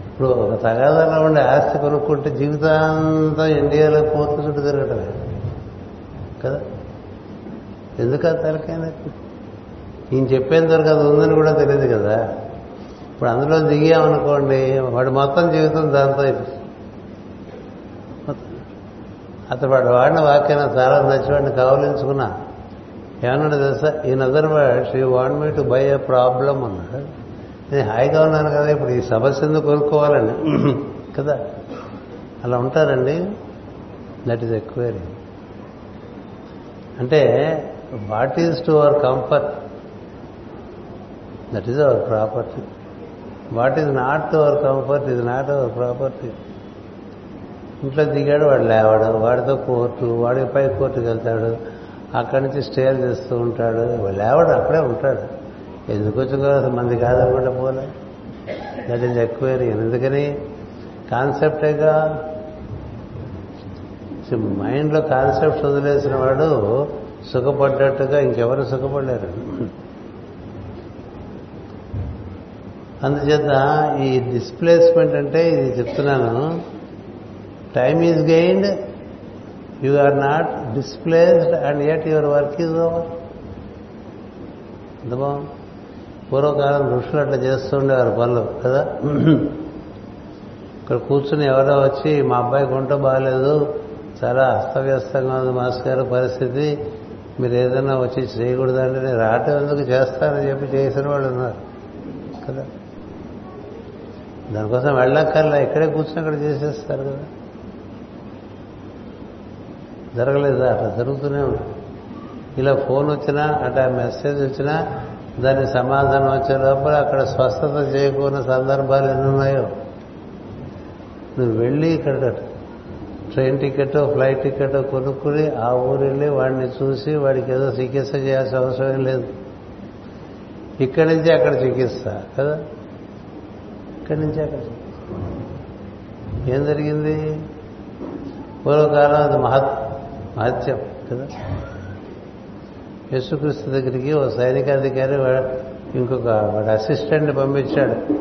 ఇప్పుడు ఒక తగాదాలో ఉండే ఆస్తి కొనుక్కుంటే జీవితాంతం ఇండియాలో పోతు చుట్టూ తిరగటమే. కదా? ఎందుకు ఆ తలకైనా ఈయన చెప్పేంత వరకు అది ఉందని కూడా తెలియదు కదా. ఇప్పుడు అందులో దిగామనుకోండి వాడు మొత్తం జీవితం దాంతో అతడు వాడు వాడిన వాక్యం చాలా నచ్చివాడిని కౌలించుకున్నా ఏమన్నాడు తెలుసా? In other words you want me to buy a problem అన్నాడు. నేను హాయిగా ఉన్నాను కదా ఇప్పుడు ఈ సమస్య ఎందుకు కోరుకోవాలండి కదా? అలా ఉంటారండి? దట్ ఈస్ ఎక్వైరీ అంటే what is to our comfort that is our property what is not our comfort ఇది నాట్ అవర్ ప్రాపర్టీ. ఇంట్లో దిగాడు వాడు లేవాడు వాడితో కోర్టు వాడి పై కోర్టుకి వెళ్తాడు అక్కడి నుంచి స్టేర్ చేస్తూ ఉంటాడు. లేవాడు అక్కడే ఉంటాడు. ఎందుకు వచ్చిందో మంది కాదనుకుంటే పోలే? దట్ ఈజ్ ఎక్వైరీ ఎందుకని? కాన్సెప్టేగా మైండ్లో కాన్సెప్ట్స్ వదిలేసిన వాడు సుఖపడ్డట్టుగా ఇంకెవరు సుఖపడలేరు. అందుచేత ఈ డిస్ప్లేస్మెంట్ అంటే ఇది చెప్తున్నాను. Time is gained you are not displaced and at your work is over ఎంత పూర్వకాలం ఋషులు అట్లా చేస్తుండేవారు పనులు కదా? ఇక్కడ కూర్చుని ఎవరో వచ్చి మా అబ్బాయి గుంట బాగాలేదు చాలా అస్తవ్యస్తంగా ఉంది మాస్టర్ గారు పరిస్థితి మీరు ఏదైనా వచ్చి చేయకూడదంటే నేను రావటం ఎందుకు చేస్తానని చెప్పి చేసిన వాళ్ళు ఉన్నారు కదా? దానికోసం వెళ్ళక్కర్లా ఇక్కడే కూర్చుని అక్కడ చేసేస్తారు కదా. జరగలేదా? అట్లా జరుగుతూనే ఉంటుంది ఇలా ఫోన్ వచ్చినా అట్లా మెసేజ్ వచ్చినా దాని సమాధానం వచ్చే లోపల అక్కడ స్వస్థత చేయకున్న సందర్భాలు ఎన్ని ఉన్నాయో. నువ్వు వెళ్ళి ఇక్కడ ట్రైన్ టికెట్ ఫ్లైట్ టికెట్ కొనుక్కుని ఆ ఊరు వెళ్ళి వాడిని చూసి వాడికి ఏదో చికిత్స చేయాల్సిన అవసరం లేదు. ఇక్కడి నుంచి అక్కడ చికిత్స కదా? ఇక్కడి నుంచి అక్కడ ఏం జరిగింది? పూర్వకాలం అది మహత్ మహత్యం కదా? యేసుక్రీస్తు దగ్గరికి ఓ సైనికాధికారి ఇంకొక వాడు అసిస్టెంట్ పంపించాడు.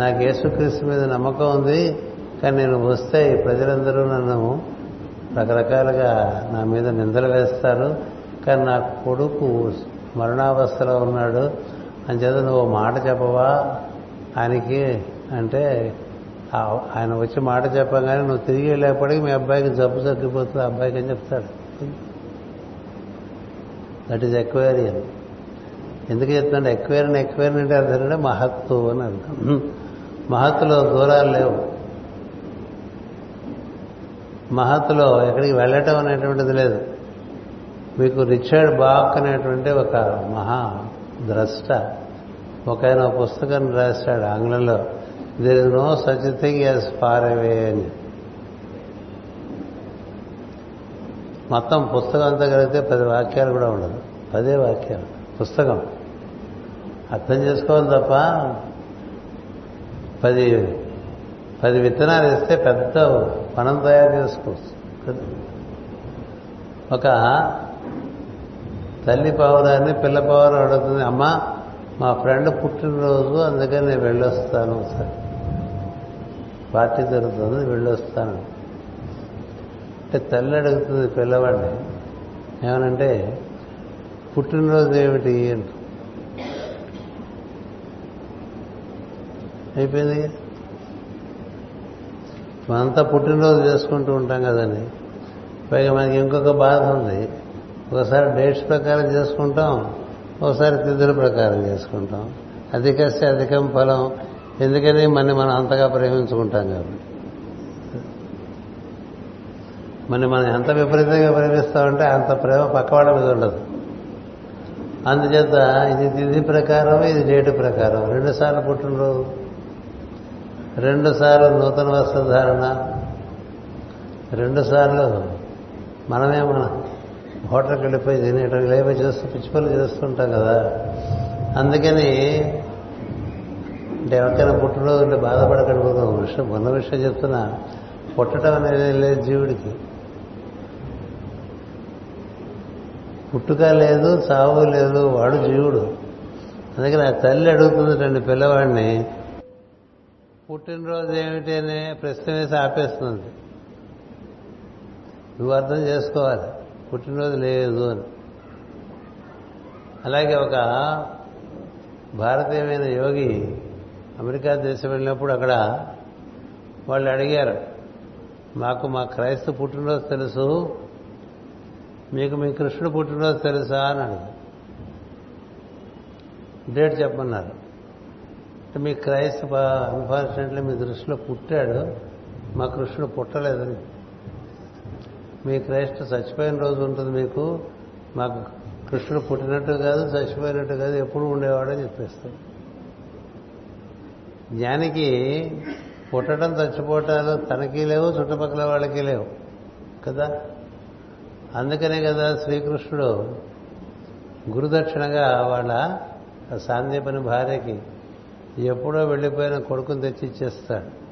నాకు యేసుక్రీస్తు మీద నమ్మకం ఉంది కానీ నేను వస్తే ప్రజలందరూ నన్ను రకరకాలుగా నా మీద నిందలు వేస్తారు. కానీ నా కొడుకు మరణావస్థలో ఉన్నాడు. అంచేత నువ్వు మాట చెప్పవా? ఆయనకి అంటే ఆయన వచ్చి మాట చెప్పగానే నువ్వు తిరిగి వెళ్ళేప్పటికీ మీ అబ్బాయికి జబ్బు తగ్గిపోతుంది. అబ్బాయికి అని చెప్తాడు? దట్ ఈజ్ ఎక్వేరియన్ ఎందుకు చెప్తున్నాడు? ఎక్వేరియన్ ఎక్వేరియన్ అంటే అర్థం అంటే మహత్తు అని అర్థం. మహత్తులో దూరాలు లేవు. మహత్తులో ఎక్కడికి వెళ్ళటం అనేటువంటిది లేదు. మీకు రిచర్డ్ బాక్ అనేటువంటి ఒక మహా ద్రష్ట. ఒక ఆయన ఒక పుస్తకాన్ని రాశాడు ఆంగ్లంలో. There is no such thing as far away అని మొత్తం పుస్తకం అంతా కలిగితే పది వాక్యాలు కూడా ఉండదు. పదే వాక్యాలు. పుస్తకం. అర్థం చేసుకోవాలి తప్ప పది పది విత్తనాలు వేస్తే పెద్ద మనం తయారు చేసుకోవచ్చు. ఒక తల్లి పావురాన్ని పిల్ల పావురం అడుగుతుంది అమ్మా మా ఫ్రెండ్ పుట్టినరోజు అందుకని నేను వెళ్ళొస్తాను సార్. పార్టీ జరుగుతుంది వెళ్ళొస్తాను. అంటే తల్లి అడుగుతుంది పిల్లవాడిని ఏమనంటే పుట్టినరోజు ఏమిటి అంట. అయిపోయింది. మనంతా పుట్టినరోజు చేసుకుంటూ ఉంటాం కదండి. పైగా మనకి ఇంకొక బాధ ఉంది. ఒకసారి డేట్స్ ప్రకారం చేసుకుంటాం ఒకసారి తిథుల ప్రకారం చేసుకుంటాం. అధికస్తే అధికం ఫలం ఎందుకని మన మనం అంతగా ప్రేమించుకుంటాం కాబట్టి మన మనం ఎంత విపరీతంగా ప్రేమిస్తామంటే అంత ప్రేమ పక్కవాడ మీద ఉండదు. అందుచేత ఇది తిథి ప్రకారం ఇది డేటు ప్రకారం. రెండు సార్లు పుట్టినరోజు రెండు సార్లు నూతన వస్త్రధారణ రెండుసార్లు మనమే మన హోటల్కి వెళ్ళిపోయి తినేయడం లేవో చేస్తూ పిచ్చి పనులు చేస్తుంటాం కదా. అందుకని అంటే ఎవరికైనా పుట్టినరోజు అంటే బాధపడకండి ఒక విషయం ఉన్న విషయం చెప్తున్నా పుట్టడం అనేది లేదు జీవుడికి. పుట్టుక లేదు సావు లేదు వాడు జీవుడు. అందుకని ఆ తల్లి అడుగుతుందండి పిల్లవాడిని పుట్టినరోజు ఏమిటి అనే ప్రశ్న వేసి ఆపేస్తుంది. నువ్వు అర్థం చేసుకోవాలి. పుట్టినరోజు లేదు అని. అలాగే ఒక భారతీయమైన యోగి అమెరికా దేశం వెళ్ళినప్పుడు అక్కడ వాళ్ళు అడిగారు మాకు మా క్రైస్తు పుట్టినరోజు తెలుసు మీకు మీ కృష్ణుడు పుట్టినరోజు తెలుసా? అని అడిగారు. డేట్ చెప్పమన్నారు. మీ క్రైస్తు అన్ఫార్చునేట్లీ మీ దృష్టిలో పుట్టాడు మా కృష్ణుడు పుట్టలేదని. మీ క్రైస్తు చచ్చిపోయిన రోజు ఉంటుంది మీకు మాకు కృష్ణుడు పుట్టినట్టు కాదు చచ్చిపోయినట్టు కాదు ఎప్పుడు ఉండేవాడని చెప్పేస్తాడు జ్ఞానికి పుట్టడం చచ్చిపోవటాలు తనకి లేవు చుట్టుపక్కల వాళ్ళకి లేవు. కదా? అందుకనే కదా శ్రీకృష్ణుడు గురుదక్షిణగా వాళ్ళ సాందీపని భార్యకి ఎప్పుడో వెళ్ళిపోయిన కొడుకుని తెచ్చి ఇచ్చేస్తాడు.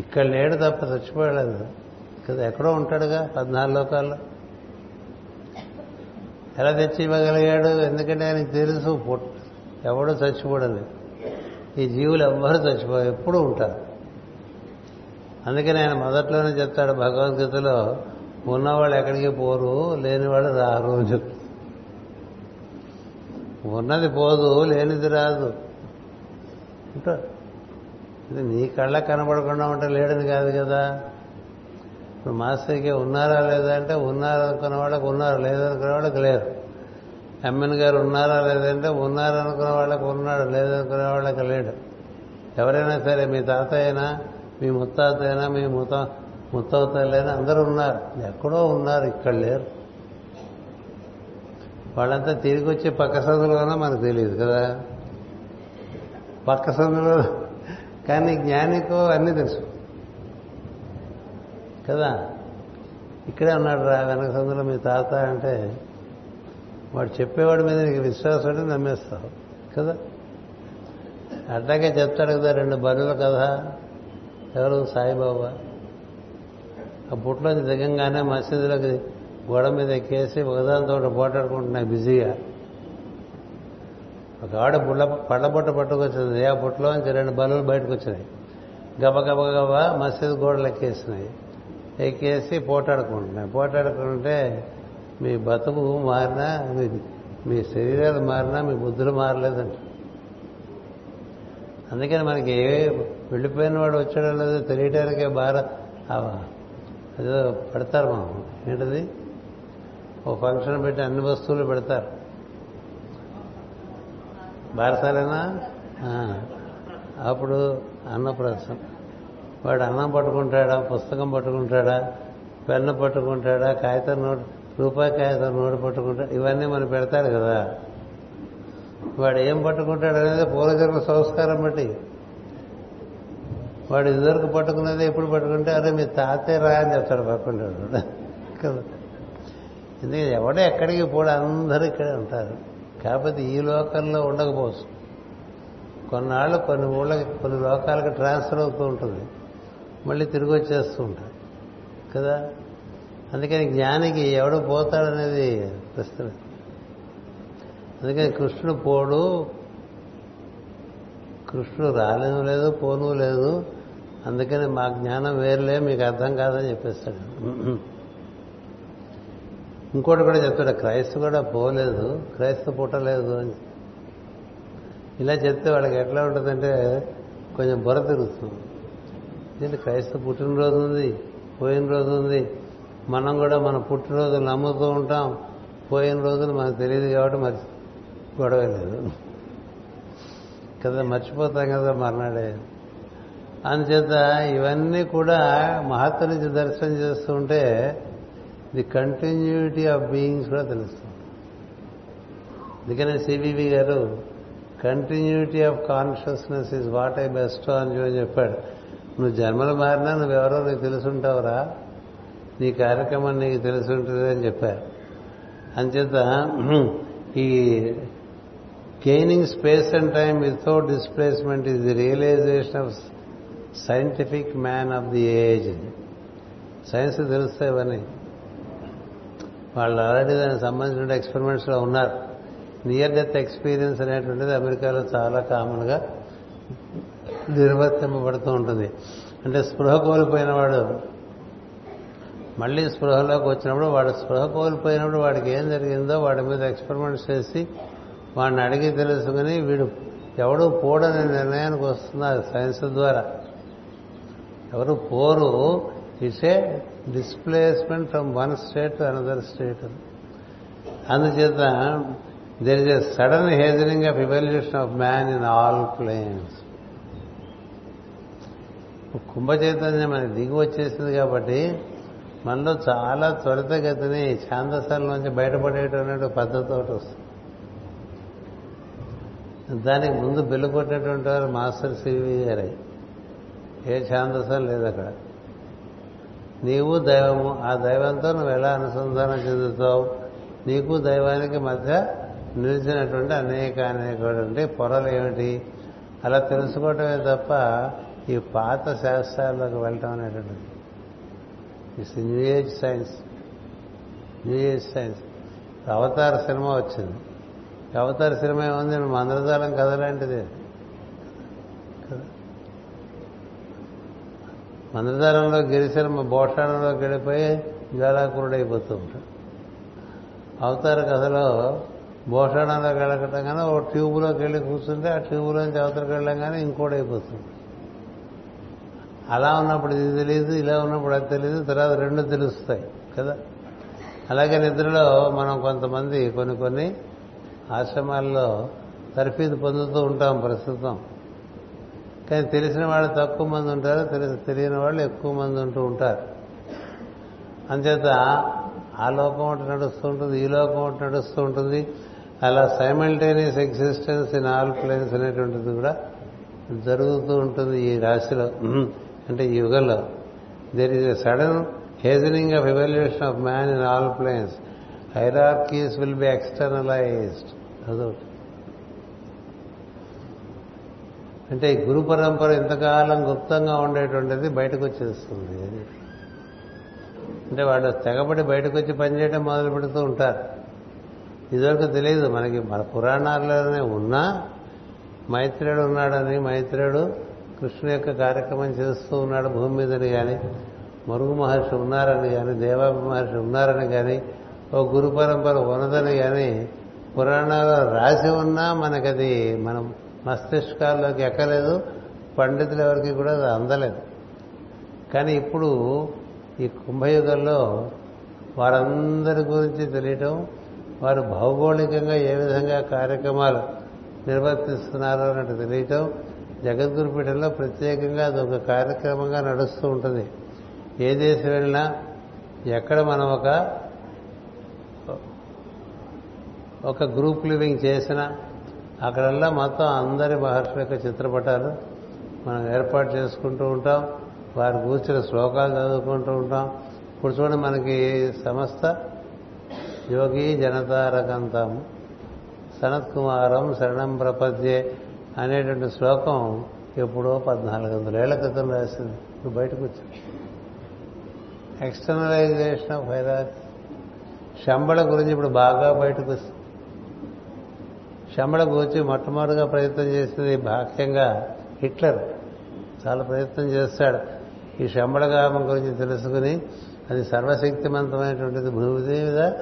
ఇక్కడ లేడు తప్ప చచ్చిపోయలేదు కదా? ఎక్కడో ఉంటాడుగా పద్నాలుగు లోకాల్లో. ఎలా తెచ్చి ఇవ్వగలిగాడు? ఎందుకంటే ఆయనకు తెలుసు ఎవడో చచ్చిపోడని ఈ జీవులు ఎవ్వరు చచ్చిపో ఎప్పుడూ ఉంటారు. అందుకని ఆయన మొదట్లోనే చెప్తాడు భగవద్గీతలో ఉన్నవాళ్ళు ఎక్కడికి పోరు లేనివాళ్ళు రారు అని చెప్తాడు. ఉన్నది పోదు లేనిది రాదు. ఉంటాడు ఇది నీ కళ్ళ కనబడకుండా ఉంటే లేడని కాదు కదా. ఇప్పుడు మాస్టర్కి ఉన్నారా లేదా అంటే ఉన్నారు అనుకున్న వాళ్ళకి ఉన్నారు లేదనుకున్న వాళ్ళకి లేరు. ఎమ్మెన్ గారు ఉన్నారా లేదంటే ఉన్నారు వాళ్ళకి ఉన్నాడు లేదనుకునే వాళ్ళకి లేడు. ఎవరైనా సరే మీ తాత అయినా మీ ముత్తాత అయినా మీ ముత ముత్తవతలైనా అందరూ ఉన్నారు. ఎక్కడో ఉన్నారు ఇక్కడ లేరు. వాళ్ళంతా తిరిగి వచ్చి పక్క సందులోనో మనకు తెలియదు కదా? పక్క సందులో. కానీ జ్ఞానికో అన్నీ తెలుసు. కదా? ఇక్కడే ఉన్నాడు రా వెనక సందులో మీ తాత అంటే వాడు చెప్పేవాడి మీద నీకు విశ్వాసం అంటే నమ్మేస్తావు కదా? అట్లాగే చెప్తాడు కదా రెండు బరువుల కథ. ఎవరు? సాయిబాబా. ఆ పుట్లోంచి దిగంగానే మసీదులోకి గోడ మీద ఎక్కేసి ఒకదానితో పోటాడుకుంటున్నాయి బిజీగా. ఒక ఆవిడ బుళ్ళ పళ్ళ పట్టుకొచ్చింది. ఆ బుట్టలోంచి రెండు బలులు బయటకు వచ్చినాయి గబ గబ గబ మసీదు గోడలు ఎక్కేసినాయి. ఎక్కేసి పోటాడుకుంటున్నాయి పోటాడుకుంటే మీ బతుకు మారినా మీ మీ శరీరాలు మారినా మీ బుద్ధులు మారలేదంట. అందుకని మనకి ఏ వెళ్ళిపోయిన వాడు వచ్చాడో లేదో తెలియటానికే బార అదో పెడతారు మనం. ఏంటది? ఓ ఫంక్షన్ పెట్టి అన్ని వస్తువులు పెడతారు. బారసాలేనా? అప్పుడు అన్నప్రాసం. వాడు అన్నం పట్టుకుంటాడా పుస్తకం పట్టుకుంటాడా పెన్ను పట్టుకుంటాడా కాగితం నోటు రూపాయి కాగితం నోటు పట్టుకుంటాడు ఇవన్నీ మనం పెడతారు కదా. వాడు ఏం పట్టుకుంటాడు అనేది పూర్వజన్మ సంస్కారం బట్టి. వాడు ఇదివరకు పట్టుకున్నది ఎప్పుడు పట్టుకుంటే అరే మీ తాతే రా అని చెప్తాడు పట్టుకుంటాడు కదా. ఎందుకంటే ఎవడో ఎక్కడికి పోడు అందరూ ఇక్కడే ఉంటారు. కాకపోతే ఈ లోకంలో ఉండకపోవచ్చు. కొన్నాళ్ళు కొన్ని ఊళ్ళకి కొన్ని లోకాలకు ట్రాన్స్ఫర్ అవుతూ ఉంటుంది. మళ్ళీ తిరిగి వచ్చేస్తూ ఉంటారు. కదా. అందుకని జ్ఞానికి ఎవడు పోతాడనేది ప్రశ్న. అందుకని కృష్ణుడు పోడు కృష్ణుడు రాలేను లేదు పోను లేదు. అందుకని మా జ్ఞానం వేరులే మీకు అర్థం కాదని చెప్పేస్తాడు. ఇంకోటి కూడా చెప్తాడు క్రైస్తు కూడా పోలేదు క్రైస్తు పుట్టలేదు అని. ఇలా చెప్తే వాళ్ళకి ఎట్లా ఉంటుందంటే కొంచెం బుర్ర తిరుగుతుంది ఏంటి క్రైస్తవ పుట్టినరోజు ఉంది పోయిన రోజు ఉంది మనం కూడా మన పుట్టినరోజులు నమ్ముతూ ఉంటాం. పోయిన రోజులు మనకు తెలియదు కాబట్టి మరి గొడవ లేదు. కదా మర్చిపోతాం కదా మర్నాడే. అందుచేత ఇవన్నీ కూడా మహత్వ నుంచి దర్శనం చేస్తుంటే ది కంటిన్యూటీ ఆఫ్ బీయింగ్స్ కూడా తెలుస్తుంది. అందుకనే సిబివి గారు continuity of consciousness is what I best అని అని చెప్పాడు. నువ్వు జన్మలు మారినా నువ్వెవరో నీకు తెలుసుంటావురా. నీ కార్యక్రమం నీకు తెలుసుంటుంది అని చెప్పారు. అంచేత ఈ gaining space and time without displacement is the realisation of scientific man of the age science తెలుస్తాయి ఇవన్నీ. వాళ్ళు ఆల్రెడీ దానికి సంబంధించిన ఎక్స్పెరిమెంట్స్లో ఉన్నారు. నియర్ డెత్ ఎక్స్పీరియన్స్ అనేటువంటిది అమెరికాలో చాలా కామన్గా నిర్వర్తింపబడుతూ ఉంటుంది. అంటే స్పృహ కోల్పోయిన వాడు మళ్ళీ స్పృహలోకి వచ్చినప్పుడు వాడు స్పృహ కోల్పోయినప్పుడు వాడికి ఏం జరిగిందో వాడి మీద ఎక్స్పెరిమెంట్ చేసి వాడిని అడిగి తెలుసుకుని వీడు ఎవడు పోడనే నిర్ణయానికి వస్తున్నారు సైన్స్ ద్వారా. ఎవరు పోరు it's a displacement from one state to another state. అందుచేత there is a sudden hastening of evolution of man in all planes కుంభ చైతన్యం మనకి దిగి వచ్చేసింది కాబట్టి మనలో చాలా త్వరితగతిని ఛాందసాల నుంచి బయటపడేటటువంటి పద్ధతి ఒకటి వస్తుంది. దానికి ముందు బిల్లు కొట్టేటువంటి వారు మాస్టర్ సివి గారే. ఏ ఛాందసం లేదు అక్కడ. నీవు దైవము ఆ దైవంతో నువ్వు ఎలా అనుసంధానం చెందుతావు? నీకు దైవానికి మధ్య నిలిచినటువంటి అనేక అనేకటువంటి పొరలు ఏమిటి? అలా తెలుసుకోవటమే తప్ప ఈ పాత శాస్త్రాల్లోకి వెళ్ళటం అనేటువంటిది. It's new age science new age science Avatar cinema వచ్చింది. అవతార సినిమా ఏముంది? మందరజాలం కథ లాంటిది. కదా మందరజాలంలో గిరిశర్మ భోషాణంలోకి వెళ్ళిపోయి జ్వాలాకురుడు అయిపోతూ ఉంటాడు. అవతార కథలో భోషాణంలోకి వెళ్ళకటం కానీ ఓ ట్యూబ్లోకి వెళ్ళి కూర్చుంటే ఆ ట్యూబ్లోంచి అవతలకు వెళ్ళాం కానీ ఇంకోటి అయిపోతుంది. అలా ఉన్నప్పుడు ఇది తెలియదు ఇలా ఉన్నప్పుడు అది తెలియదు తర్వాత రెండు తెలుస్తాయి కదా? అలాగే నిద్రలో మనం కొంతమంది కొన్ని కొన్ని ఆశ్రమాల్లో తర్ఫీదు పొందుతూ ఉంటాం ప్రస్తుతం. కానీ తెలిసిన వాళ్ళు తక్కువ మంది ఉంటారు తెలిసి తెలియని వాళ్ళు ఎక్కువ మంది ఉంటూ ఉంటారు. అంచేత ఆ లోకం ఒకటి నడుస్తూ ఉంటుంది ఈ లోకం ఒకటి నడుస్తూ ఉంటుంది. అలా simultaneous existence in all planes అనేటువంటిది కూడా జరుగుతూ ఉంటుంది ఈ రాశిలో. అంటే ఈ యుగంలో. There is a sudden hastening of evolution of man in all planes hierarchies will be externalised అదొకటి అంటే ఈ గురు పరంపర ఇంతకాలం గుప్తంగా ఉండేటువంటిది బయటకు వచ్చేస్తుంది. అంటే వాడు తెగబడి బయటకు వచ్చి పనిచేయడం మొదలు పెడుతూ ఉంటారు. ఇదివరకు తెలియదు మనకి. మన పురాణాల్లోనే ఉన్నా మైత్రేయుడు ఉన్నాడని మైత్రేయుడు కృష్ణు యొక్క కార్యక్రమం చేస్తూ ఉన్నాడు భూమి మీదని కానీ మరుగు మహర్షి ఉన్నారని కానీ దేవాభి మహర్షి ఉన్నారని కానీ ఓ గురు పరంపర ఉన్నదని కానీ పురాణాల్లో రాసి ఉన్నా మనకది మనం మస్తిష్కాల్లోకి ఎక్కలేదు పండితులు ఎవరికి కూడా అది అందలేదు. కానీ ఇప్పుడు ఈ కుంభయుగంలో వారందరి గురించి తెలియటం వారు భౌగోళికంగా ఏ విధంగా కార్యక్రమాలు నిర్వర్తిస్తున్నారో అన్నట్టు తెలియటం జగద్గురుపీఠంలో ప్రత్యేకంగా అది ఒక కార్యక్రమంగా నడుస్తూ ఉంటుంది. ఏ దేశం వెళ్ళినా ఎక్కడ మనం ఒక ఒక గ్రూప్ లివింగ్ చేసినా అక్కడల్లా మొత్తం అందరి మహర్షుల యొక్క చిత్రపటాలు మనం ఏర్పాటు చేసుకుంటూ ఉంటాం. వారి కూర్చున్న శ్లోకాలు చదువుకుంటూ ఉంటాం. ఇప్పుడు చూడండి మనకి సమస్త యోగి జనతారకంతం సనత్ కుమారం శరణం ప్రపద్యే అనేటువంటి శ్లోకం ఎప్పుడో పద్నాలుగు వందల ఏళ్ళ క్రితం రాసింది. ఇప్పుడు బయటకు వచ్చింది ఎక్స్టర్నలైజేషన్ ఆఫ్ హైరార్కీ శంబళ గురించి ఇప్పుడు బాగా బయటకు వస్తుంది. శంబళ గురించి మొట్టమొదటిగా ప్రయత్నం చేసింది బాహ్యంగా హిట్లర్. చాలా ప్రయత్నం చేస్తాడు. ఈ శంబళగామం గురించి తెలుసుకుని అది సర్వశక్తివంతమైనటువంటిది భూమిదేవిగా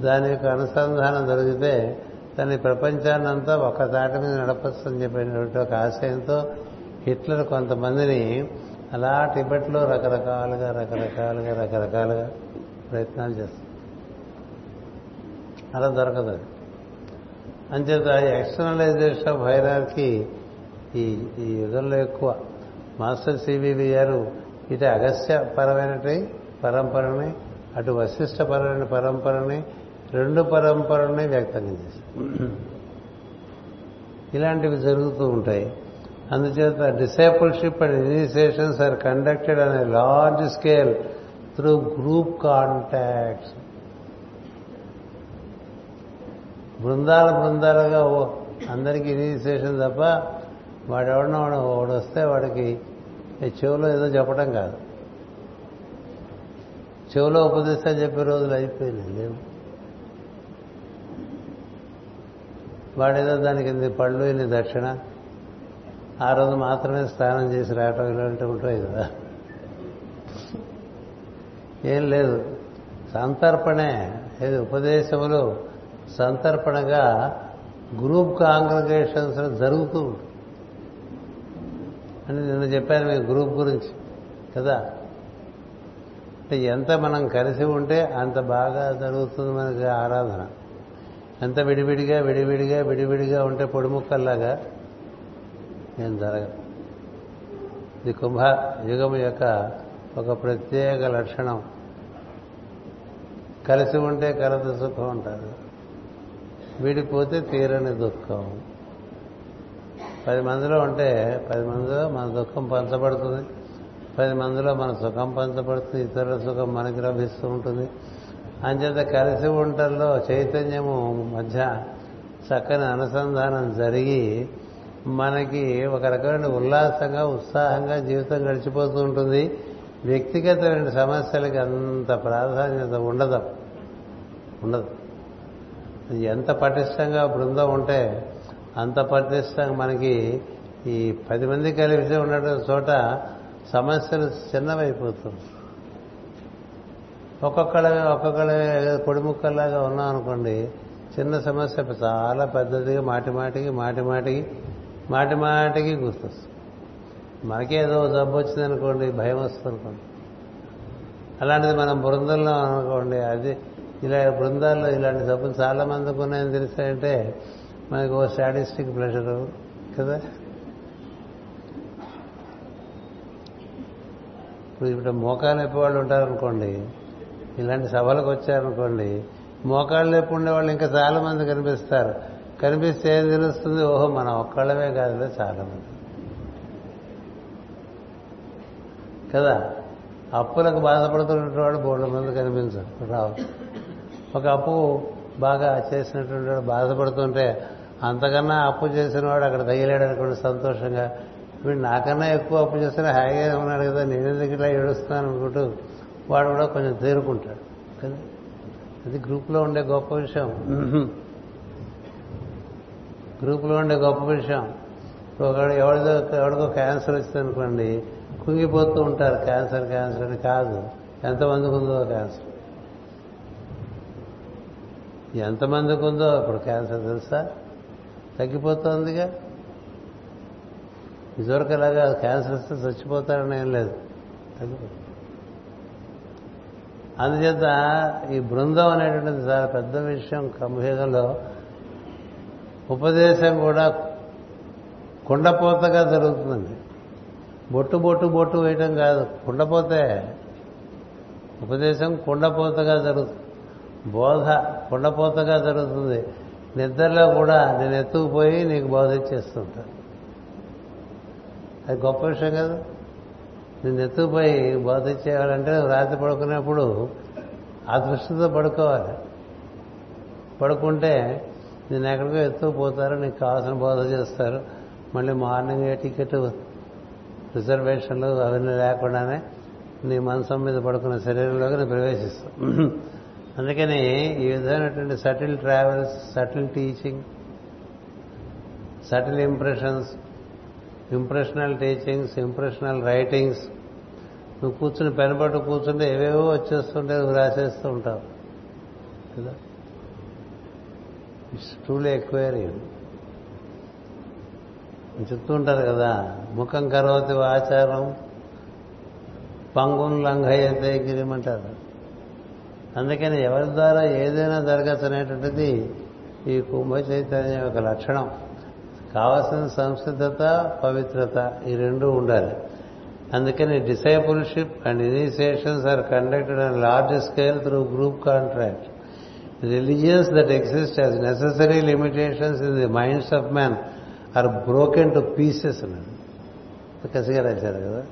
దాని యొక్క అనుసంధానం జరిగితే తన ప్రపంచాన్నంతా ఒక తాటి మీద నడపచ్చు అని చెప్పినటువంటి ఒక ఆశయంతో హిట్లర్ కొంతమందిని అలా టిబెట్లో రకరకాలుగా రకరకాలుగా రకరకాలుగా ప్రయత్నాలు చేస్తారు. అలా దొరకదు అంచేత ఎక్స్టర్నలైజేషన్ ఆఫ్ హైరార్కి ఈ ఈ యుగంలో ఎక్కువ. మాస్టర్ సివివి గారు ఇటు అగస్య పరమైనటి పరంపరని అటు వశిష్ట పరమైన పరంపరని రెండు పరంపరని వ్యక్తం చేశారు. ఇలాంటివి జరుగుతూ ఉంటాయి. అందుచేత discipleship and initiations are conducted అనే large scale through group contacts బృందాల బృందాలుగా అందరికీ ఇనిషియేషన్ తప్ప వాడెవడన్నా వాడొస్తే వాడు వస్తే వాడికి చెవులో ఏదో చెప్పడం కాదు. చెవులో ఉపదేశాలు చెప్పే రోజులు అయిపోయినాయి లేవు. వాడేదో దానికి ఇన్ని పళ్ళు ఇన్ని దక్షిణ. ఆ రోజు మాత్రమే స్నానం చేసి రావటం ఇలాంటివి ఉంటాయి కదా. ఏం లేదు. సంతర్పణే. ఏది ఉపదేశములు సంతర్పణగా గ్రూప్ కాంగ్రిగేషన్స్ జరుగుతూ ఉంటుంది అని నిన్న చెప్పాను మీ గ్రూప్ గురించి కదా? అంటే ఎంత మనం కలిసి ఉంటే అంత బాగా జరుగుతుంది మనకి ఆరాధన. ఎంత విడివిడిగా విడివిడిగా విడివిడిగా ఉంటే పొడి ముక్కల్లాగా ఏం జరగదు. ఇది కుంభ యుగం యొక్క ఒక ప్రత్యేక లక్షణం. కలిసి ఉంటే కలత సుఖం ఉంటారు విడిపోతే తీరని దుఃఖం. పది మందిలో ఉంటే పది మందిలో మన దుఃఖం పంచబడుతుంది. పది మందిలో మన సుఖం పంచబడుతుంది. ఇతరుల సుఖం మనకి లభిస్తూ ఉంటుంది. అంచేత కలిసి ఉంటల్లో చైతన్యము మధ్య చక్కని అనుసంధానం జరిగి మనకి ఒక రకమైన ఉల్లాసంగా ఉత్సాహంగా జీవితం గడిచిపోతూ ఉంటుంది. వ్యక్తిగతమైన సమస్యలకి అంత ప్రాధాన్యత ఉండదు. ఉండదు. ఎంత పటిష్టంగా బృందం ఉంటే అంత పటిష్టంగా మనకి ఈ పది మంది కలిసి ఉన్నట్టు చోట సమస్యలు చిన్నవైపోతుంది ఒక్కొక్కళ్ళ ఒక్కొక్కళ్ళ పొడిముక్కల్లాగా ఉన్నాం అనుకోండి చిన్న సమస్య చాలా పెద్దదిగా మాటి మాటికి మాటి మాటికి మాటి మాటికి గుర్తొస్తుంది. మనకేదో జబ్బు వచ్చింది అనుకోండి భయం వస్తుంది అనుకోండి అలాంటిది మనం బృందంలో అనుకోండి అది ఇలా బృందాల్లో ఇలాంటి జబ్బులు చాలా మందికి ఉన్నాయని తెలిసాయంటే మనకు ఓ స్టాటిస్టిక్ ప్రెషర్ కదా? ఇప్పుడు ఇప్పుడు మోకాలు నొప్పి ఉంటారనుకోండి ఇలాంటి సభలకు వచ్చారనుకోండి మోకాళ్ళు నొప్పి ఉండేవాళ్ళు ఇంకా చాలా మంది కనిపిస్తారు. కనిపిస్తే ఏం తెలుస్తుంది? ఓహో మనం ఒక్కళ్ళమే కాదులే చాలా మంది. కదా? అప్పులకు బాధపడుతున్నటువంటి వాడు బోర్డు మంది కనిపించరు రావు. ఒక అప్పు బాగా చేసినటువంటి వాడు బాధపడుతుంటే అంతకన్నా అప్పు చేసిన వాడు అక్కడ తగిలాడు అనుకోండి సంతోషంగా. వీడు నాకన్నా ఎక్కువ అప్పు చేస్తే హాయిగా ఉన్నాడు కదా నేనెందుకు ఇట్లా ఏడుస్తున్నాను అనుకుంటూ వాడు కూడా కొంచెం తేరుకుంటాడు కదా? అది గ్రూప్లో ఉండే గొప్ప విషయం. గ్రూప్లో ఉండే గొప్ప విషయం. ఒకడు ఎవరిదో ఎవరికో క్యాన్సర్ వచ్చింది అనుకోండి కుంగిపోతూ ఉంటారు క్యాన్సర్ క్యాన్సర్ అని కాదు. ఎంతమందికి ఉందో క్యాన్సర్. ఎంతమందికి ఉందో ఇప్పుడు క్యాన్సర్ తెలుసా? తగ్గిపోతుందిగా. ఇదివరకు అలాగా క్యాన్సర్ వస్తే చచ్చిపోతారని ఏం లేదు. తగ్గిపోతుంది. అందుచేత ఈ బృందం అనేటువంటిది చాలా పెద్ద విషయం. కంభేదంలో ఉపదేశం కూడా కుండపోతగా జరుగుతుందండి. బొట్టు బొట్టు బొట్టు వేయటం కాదు కుండపోతే ఉపదేశం కుండపోతగా జరుగుతుంది. బోధ కుండపోతగా జరుగుతుంది. నిద్రలో కూడా నేను ఎత్తుకుపోయి నీకు బోధ ఇచ్చేస్తుంటా. అది గొప్ప విషయం కదా. నేను ఎత్తుకుపోయి బోధ చేయాలంటే రాత్రి పడుకునేప్పుడు ఆ దృష్టితో పడుకోవాలి. పడుకుంటే నేను ఎక్కడికో ఎత్తుకుపోతారు నీకు కావాల్సిన బోధ చేస్తారు. మళ్ళీ మార్నింగ్ టికెట్ రిజర్వేషన్లు అవన్నీ లేకుండానే నీ మనసం మీద పడుకున్న శరీరంలోకి నేను ప్రవేశిస్తాను అందుకని ఈ విధమైనటువంటి subtle travels subtle teaching subtle impressions impressional teachings impressional writings. నువ్వు కూర్చుని పెనబట్టు కూర్చుంటే ఏవేవో వచ్చేస్తుంటే నువ్వు రాసేస్తూ ఉంటావు. కదా? ఇట్స్ ట్రూలీ ఎక్వైరింగ్ చెప్తూ ఉంటారు కదా ముఖం కరోతి ఆచారం పంగున్ లంఘయతే గిరిమంటారు. అందుకని ఎవరి ద్వారా ఏదైనా జరగచ్చు అనేటువంటిది ఈ కుంభ చైతన్యం యొక్క లక్షణం. కావలసిన సంసిద్ధత పవిత్రత ఈ రెండు ఉండాలి. అందుకని discipleship and initiations are conducted on large scale through group contract. Religions that exist as necessary limitations in the minds of man are broken to pieces అన్నది కసిగా రాశారు కదా.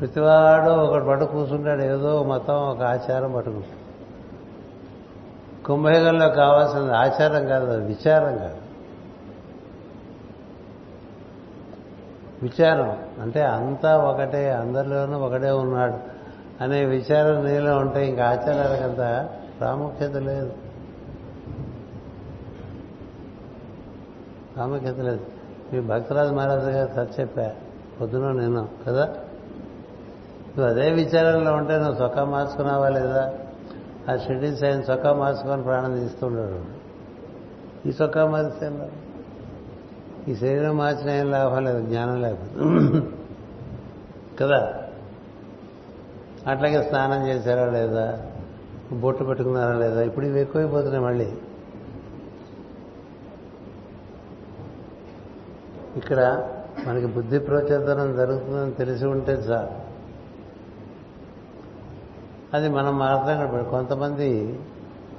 ప్రతివాడు ఒకటి పట్టు కూర్చుంటాడు ఏదో మతం ఒక ఆచారం పట్టుకుంటాడు. కుంభయుగంలో కావాల్సిన ఆచారం కాదు అది విచారం కాదు. విచారం అంటే అంతా ఒకటే అందరిలోనూ ఒకటే ఉన్నాడు అనే విచారం నీలో ఉంటే ఇంకా ఆచారాలకంత ప్రాముఖ్యత లేదు. ప్రాముఖ్యత లేదు. మీ భక్తరాజు మహారాజు గారు కథ చెప్పా పొద్దున నేను కదా? నువ్వు అదే విచారంలో ఉంటే నువ్వు సొక్క మార్చుకున్నావా లేదా? ఆ షెడ్యూల్స్ ఆయన చొక్కా మార్చుకొని ప్రాణం తీస్తుండడు. ఈ చొక్కా మారిస్తే ఈ శరీరం మార్చిన ఏం లాభం లేదు జ్ఞానం లేకపోతే. కదా? అట్లాగే స్నానం చేశారా లేదా? బొట్టు పెట్టుకున్నారా లేదా? ఇప్పుడు ఇవి ఎక్కువైపోతున్నాయి మళ్ళీ. ఇక్కడ మనకి బుద్ధి ప్రచోదనం జరుగుతుందని తెలిసి ఉంటే చాలు. అది మనం మాత్రం కొంతమంది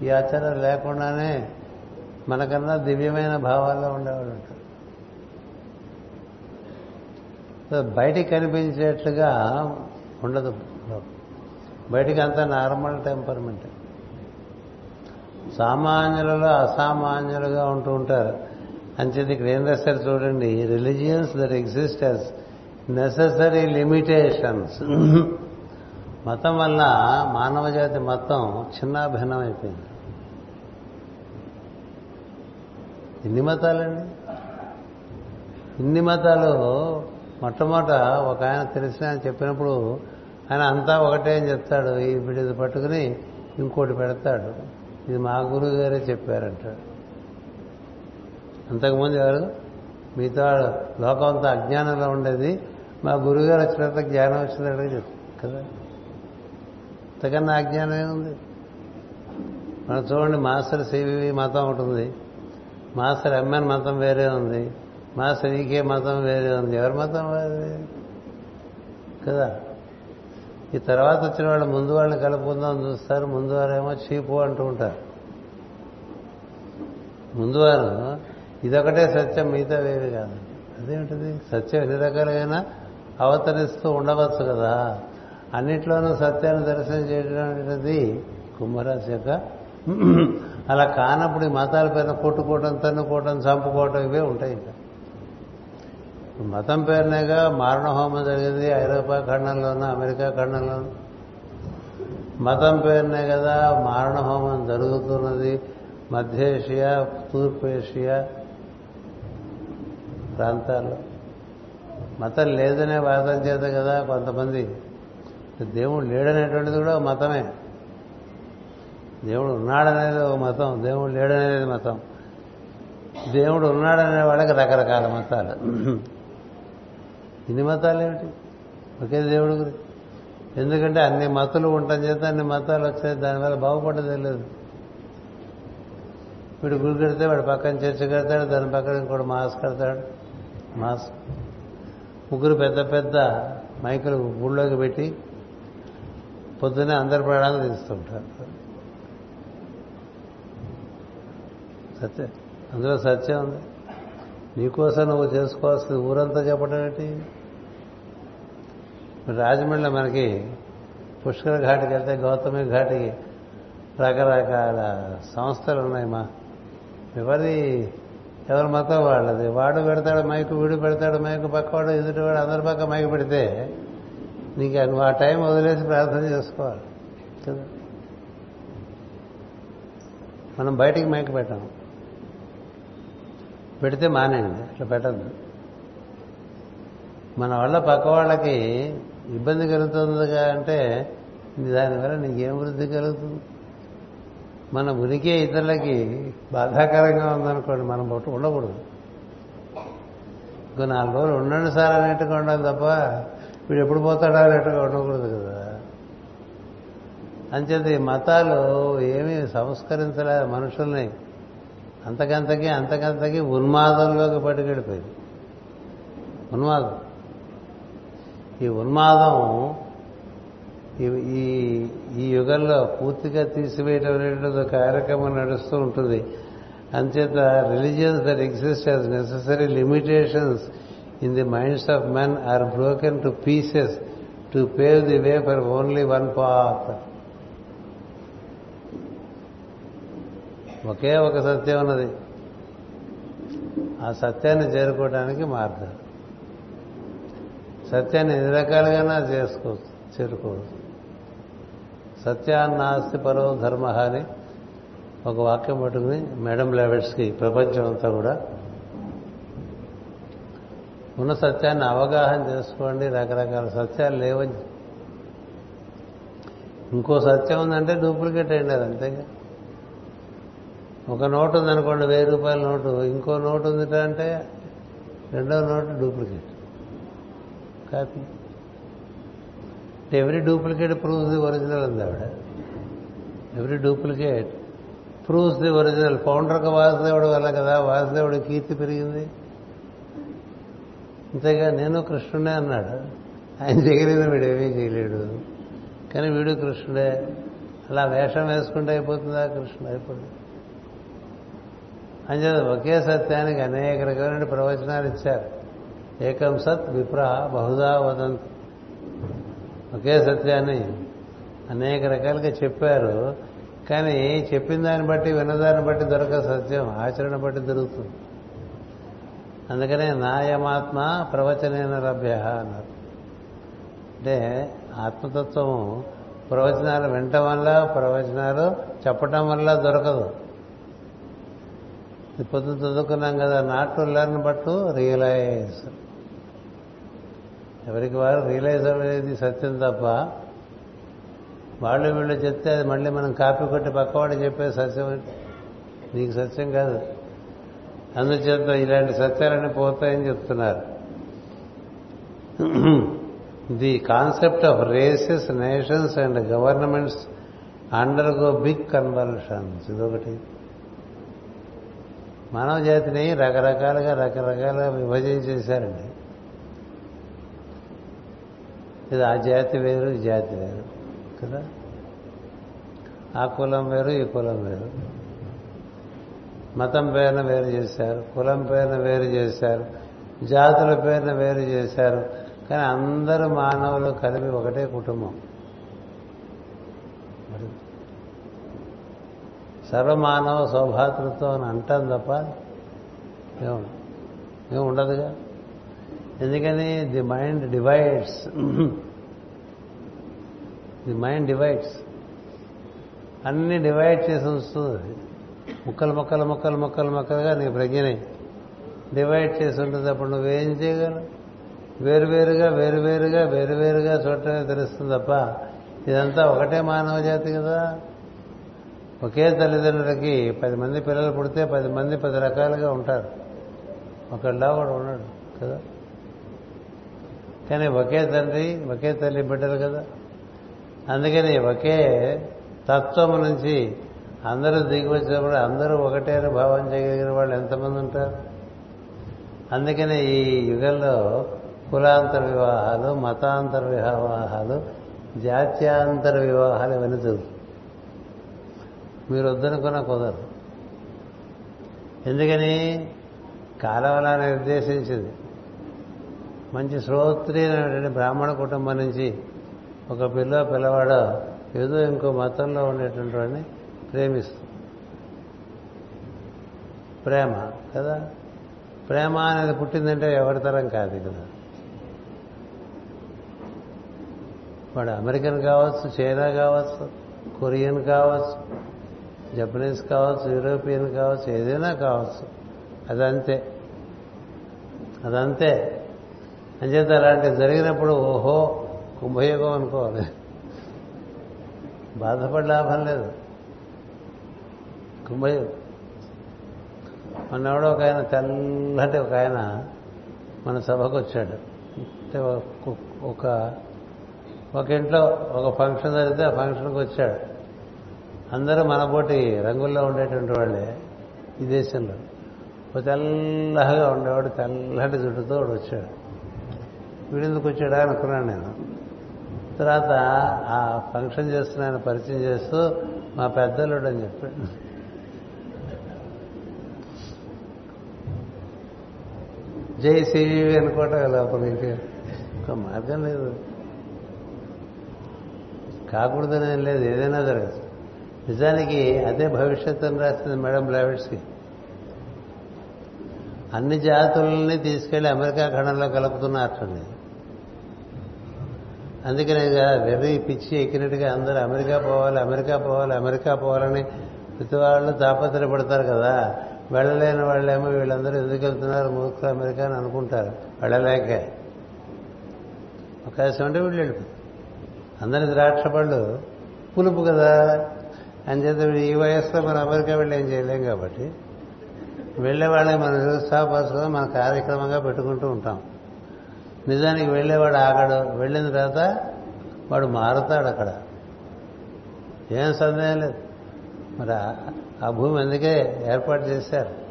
ఈ ఆచారం లేకుండానే మనకన్నా దివ్యమైన భావాల్లో ఉండేవాళ్ళు ఉంటారు. బయటికి కనిపించేట్లుగా ఉండదు. బయటికి అంతా నార్మల్ టెంపర్మెంట్. సామాన్యులలో అసామాన్యులుగా ఉంటూ ఉంటారు. అంచేది ఇక్కడ ఏం రాశారు చూడండి religions that exist as necessary limitations మతం వల్ల మానవ జాతి మొత్తం చిన్న భిన్నమైపోయింది. ఎన్ని మతాలండి? ఇన్ని మతాలు మొట్టమొదట ఒక ఆయన తెలిసిన ఆయన చెప్పినప్పుడు ఆయన అంతా ఒకటే అని చెప్తాడు. ఈ వీడిది పట్టుకుని ఇంకోటి పెడతాడు. ఇది మా గురువు గారే చెప్పారంటాడు. అంతకుముందు ఎవరు? మిగతా లోకం అంతా అజ్ఞానంలో ఉండేది. మా గురువుగారు వచ్చినంత జ్ఞానం వచ్చినట్టుగా చెప్తారు కదా. అంతకన్నా అజ్ఞానం ఏముంది? మనం చూడండి మాస్టర్ సివివి మతం ఒకటి ఉంది. మాస్టర్ ఎంఎన్ మతం వేరే ఉంది. మాస్టర్ ఈకే మతం వేరే ఉంది. ఎవరి మతం వేరే కదా? ఈ తర్వాత వచ్చిన వాళ్ళు ముందు వాళ్ళని కలుపుకుందాం చూస్తారు. ముందు వారేమో చీపు అంటూ ఉంటారు. ముందువారు ఇదొకటే సత్యం మిగతా వేరే కాదు. అదేమిటిది సత్యం ఎన్ని రకాలుగా అవతరిస్తూ ఉండవచ్చు కదా. అన్నిట్లోనూ సత్యాన్ని దర్శనం చేయడం అనేది కుంభరాశి యొక్క అలా కానప్పుడు ఈ మతాల పైన కొట్టుకోవటం తన్నుకోవటం చంపుకోవటం ఇవే ఉంటాయి ఇంకా. మతం పేరునేగా మారణ హోమం జరిగింది ఐరోపా ఖండంలోనూ అమెరికా ఖండంలోనూ. మతం పేరునే కదా మారణ హోమం జరుగుతున్నది. మధ్య ఏషియా తూర్పు ఏషియా ప్రాంతాల్లో. మతం లేదనే వాదం చేత కదా కొంతమంది దేవుడు లేడనేటువంటిది కూడా మతమే. దేవుడు ఉన్నాడనేది ఒక మతం దేవుడు లేడనేది మతం. దేవుడు ఉన్నాడనే వాళ్ళకి రకరకాల మతాలు. ఇన్ని మతాలు ఏమిటి ఒకే దేవుడు గురించి. ఎందుకంటే అన్ని మతులు ఉండటం చేత అన్ని మతాలు వచ్చాయి దానివల్ల బాగుపడ్డదే లేదు. వీడు గుడి కడితే వాడు పక్కన చర్చ కడతాడు దాని పక్కన ఇంకోటి మాస్ కడతాడు. మాస్ ముగ్గురు పెద్ద పెద్ద మైకులు గుళ్ళోకి పెట్టి పొద్దున్నే అందరి ప్రాణాలు తీస్తుంటారు. సత్యం అందులో సత్యం ఉంది. నీకోసం నువ్వు చేసుకోవాల్సింది ఊరంతా చెప్పడం ఏంటి? రాజమండ్రిలో మనకి పుష్కర ఘాటికి వెళ్తే గౌతమి ఘాటికి రకరకాల సంస్థలు ఉన్నాయి మా. ఎవరి ఎవరి మతం వాళ్ళది? వాడు పెడతాడు మైకు వీడు పెడతాడు మైకు పక్కవాడు ఎదుటివాడు అందరి పక్క మైకు పెడితే నీకు నువ్వు ఆ టైం వదిలేసి ప్రార్థన చేసుకోవాలి. కదా? మనం బయటికి మైక్ పెట్టాము పెడితే మానేయండి. అట్లా పెట్టద్దు. మన వల్ల పక్క వాళ్ళకి ఇబ్బంది కలుగుతుందిగా అంటే దానివల్ల నీకేం వృద్ధి కలుగుతుంది? మన ఉనికి ఇతరులకి బాధాకరంగా ఉందనుకోండి మనం పొట్టు ఉండకూడదు. ఇంకో నాలుగు రోజులు ఉండండి సార్ అనేట్టుగా ఉండాలి తప్ప వీడు ఎప్పుడు పోతాడా అనేట్టుగా ఉండకూడదు కదా. అంచేది మతాలు ఏమీ సంస్కరించలే మనుషుల్ని. అంతకంతకి అంతకంతకి ఉన్మాదంలోకి పట్టుకెళ్ళిపోయింది. ఉన్మాదం. ఈ ఉన్మాదం ఈ ఈ యుగంలో పూర్తిగా తీసివేయటం అనేటువంటి కార్యక్రమం నడుస్తూ ఉంటుంది. అంచేత religions that exist as necessary limitations in the minds of men are broken to pieces to pave the way for only one path ఒకే ఒక సత్యం ఉన్నది. ఆ సత్యాన్ని చేరుకోవడానికి మార్గం. సత్యాన్ని ఎన్ని రకాలుగా చేసుకోవచ్చు చేరుకోవచ్చు. సత్యాన్నాస్తి పరో ధర్మ అని ఒక వాక్యం పట్టుకుని మేడం లెవెట్స్కి ప్రపంచం అంతా కూడా ఉన్న సత్యాన్ని అవగాహన చేసుకోండి రకరకాల సత్యాలు లేవని ఇంకో సత్యం ఉందంటే డూప్లికేట్ అయ్యింది అది అంతేగా. ఒక నోటు ఉందనుకోండి వెయ్యి రూపాయల నోటు ఇంకో నోటు ఉంది అంటే రెండో note duplicate. Copy. Every duplicate proves the original ఉంది ఆవిడ. Every duplicate proves the original. పౌండర్కి వాసుదేవుడు వల్ల కదా వాసుదేవుడు కీర్తి పెరిగింది. అంతేగా నేను కృష్ణుడే అన్నాడు. ఆయన చేయలేదు వీడు ఏమీ చేయలేడు. కానీ వీడు కృష్ణుడే. అలా వేషం వేసుకుంటే అయిపోతుందా? కృష్ణుడు అయిపోతుంది అంచేత ఒకే సత్యానికి అనేక రకమైన ప్రవచనాలు ఇచ్చారు. ఏకం సత్ విప్ర బహుదా వదంతు. ఒకే సత్యాన్ని అనేక రకాలుగా చెప్పారు. కానీ చెప్పిన దాన్ని బట్టి విన్నదాన్ని బట్టి దొరక సత్యం ఆచరణ బట్టి దొరుకుతుంది. అందుకనే నాయమాత్మ ప్రవచనైన లభ్య అన్నారు. అంటే ఆత్మతత్వము ప్రవచనాలు వినటం వల్ల ప్రవచనాలు చెప్పటం వల్ల దొరకదు. పొద్దున చదువుకున్నాం కదా not to learn but realise. ఎవరికి వారు రియలైజ్ అనేది సత్యం తప్ప వాళ్ళు వీళ్ళు చెప్తే అది మళ్ళీ మనం కాపీ కొట్టి పక్కవాడు చెప్పే సత్యం. నీకు సత్యం కాదు. అందుచేత ఇలాంటి సత్యాలన్నీ పోతాయని చెప్తున్నారు. The concept of races nations and governments undergo big conversions. ఇదొకటి. మానవ జాతిని రకరకాలుగా రకరకాలుగా విభజించేశారండి ఇది ఆ జాతి వేరు ఈ జాతి వేరు కదా? ఆ కులం వేరు ఈ కులం వేరు. మతం పేరున వేరు చేశారు కులం పేరున వేరు చేశారు జాతుల పేరున వేరు చేశారు. కానీ అందరు మానవులు కలిపి ఒకటే కుటుంబం. సర్వమానవ సౌభాతృత్వం అని అంటాం తప్ప ఏం ఏం ఉండదుగా? ఎందుకని? The mind divides. The mind divides. అన్ని డివైడ్ చేసి వస్తుంది ముక్కలు ముక్కలు ముక్కలు ముక్కలు ముక్కలుగా నీ ప్రజ్ఞని. డివైడ్ చేసి ఉంటుంది. అప్పుడు నువ్వేం చేయగలవు? వేరువేరుగా వేరువేరుగా వేరువేరుగా చూడటమే తెలుస్తుంది తప్ప ఇదంతా ఒకటే మానవ జాతి కదా. ఒకే తల్లిదండ్రులకి పది మంది పిల్లలు పుడితే పది మంది పది రకాలుగా ఉంటారు. ఒకళ్ళ కూడా ఉన్నాడు కదా. కానీ ఒకే తండ్రి ఒకే తల్లి బిడ్డలు కదా. అందుకని ఒకే తత్వము నుంచి అందరూ దిగి వచ్చినప్పుడు అందరూ ఒకటే అని భావం చేయగలిగిన వాళ్ళు ఎంతమంది ఉంటారు? అందుకనే ఈ యుగంలో కులాంతర వివాహాలు మతాంతర వివాహాలు జాత్యాంతర వివాహాలు ఇవన్నీ జరుగుతాయి. మీరు వద్దనుకున్న కుదరదు. ఎందుకని? కాలవలా నిర్దేశించింది. మంచి శ్రోత్రియమైనటువంటి బ్రాహ్మణ కుటుంబం నుంచి ఒక పిల్ల పిల్లవాడో ఏదో ఇంకో మతంలో ఉండేటువంటి వాడిని ప్రేమిస్తుంది. ప్రేమ కదా? ప్రేమ అనేది పుట్టిందంటే ఎవరి తరం కాదు కదా? వాడు అమెరికన్ కావచ్చు చైనా కావచ్చు కొరియన్ కావచ్చు జపనీస్ కావచ్చు యూరోపియన్ కావచ్చు ఏదైనా కావచ్చు. అదంతే. అదంతే. అంచేత అలాంటివి జరిగినప్పుడు ఓహో కుంభయోగం అనుకోవాలి. బాధపడి లాభం లేదు. కుంభయోగి మొన్నెవడో ఒక ఆయన తెల్లటి ఒక ఆయన మన సభకు వచ్చాడు. అంటే ఒక ఒక ఇంట్లో ఒక ఫంక్షన్ జరిగితే ఆ ఫంక్షన్కి వచ్చాడు. అందరూ మనపోటి రంగుల్లో ఉండేటువంటి వాళ్ళే ఈ దేశంలో. ఒక తెల్లగా ఉండేవాడు తెల్లటి జుట్టుతో వాడు వచ్చాడు. వీడెందుకు వచ్చాడా అనుకున్నాను నేను. తర్వాత ఆ ఫంక్షన్ చేస్తున్న ఆయన పరిచయం చేస్తూ మా పెద్దలుడు అని చెప్పాడు. జై శ్రీజీవి అనుకోవటం లోపల ఒక మార్గం లేదు. కాకూడదనేం లేదు ఏదైనా జరగదు నిజానికి అదే భవిష్యత్తు అని రాసింది మేడం బ్లావిడ్స్కి అన్ని జాతులని తీసుకెళ్ళి అమెరికా ఖండంలో కలుపుతున్నారటండి అందుకనే వెర్రి పిచ్చి ఎక్కినట్టుగా అందరూ అమెరికా పోవాలి అమెరికా పోవాలి అమెరికా పోవాలని ప్రతి వాళ్ళు తాపత్రయపడతారు కదా. వెళ్ళలేని వాళ్ళేమో వీళ్ళందరూ ఎందుకు వెళ్తున్నారు? మూర్ఖులు అమెరికా అని అనుకుంటారు. వెళ్ళలేక. అవకాశం అంటే వీళ్ళు వెళ్ళిపోతారు అందరి ద్రాక్ష పళ్ళు పులుపు కదా. అని చేత ఈ వయసులో మనం అమెరికా వెళ్ళి ఏం చేయలేం కాబట్టి వెళ్ళే వాళ్ళే మనం నిరుత్సాహపరచుకొని మన కార్యక్రమంగా పెట్టుకుంటూ ఉంటాం. నిజానికి వెళ్ళేవాడు ఆగడు. వెళ్ళిన తర్వాత వాడు మారుతాడు అక్కడ. ఏం సందేహం లేదు. మరి ఆ భూమి అందుకే ఏర్పాటు చేశారు.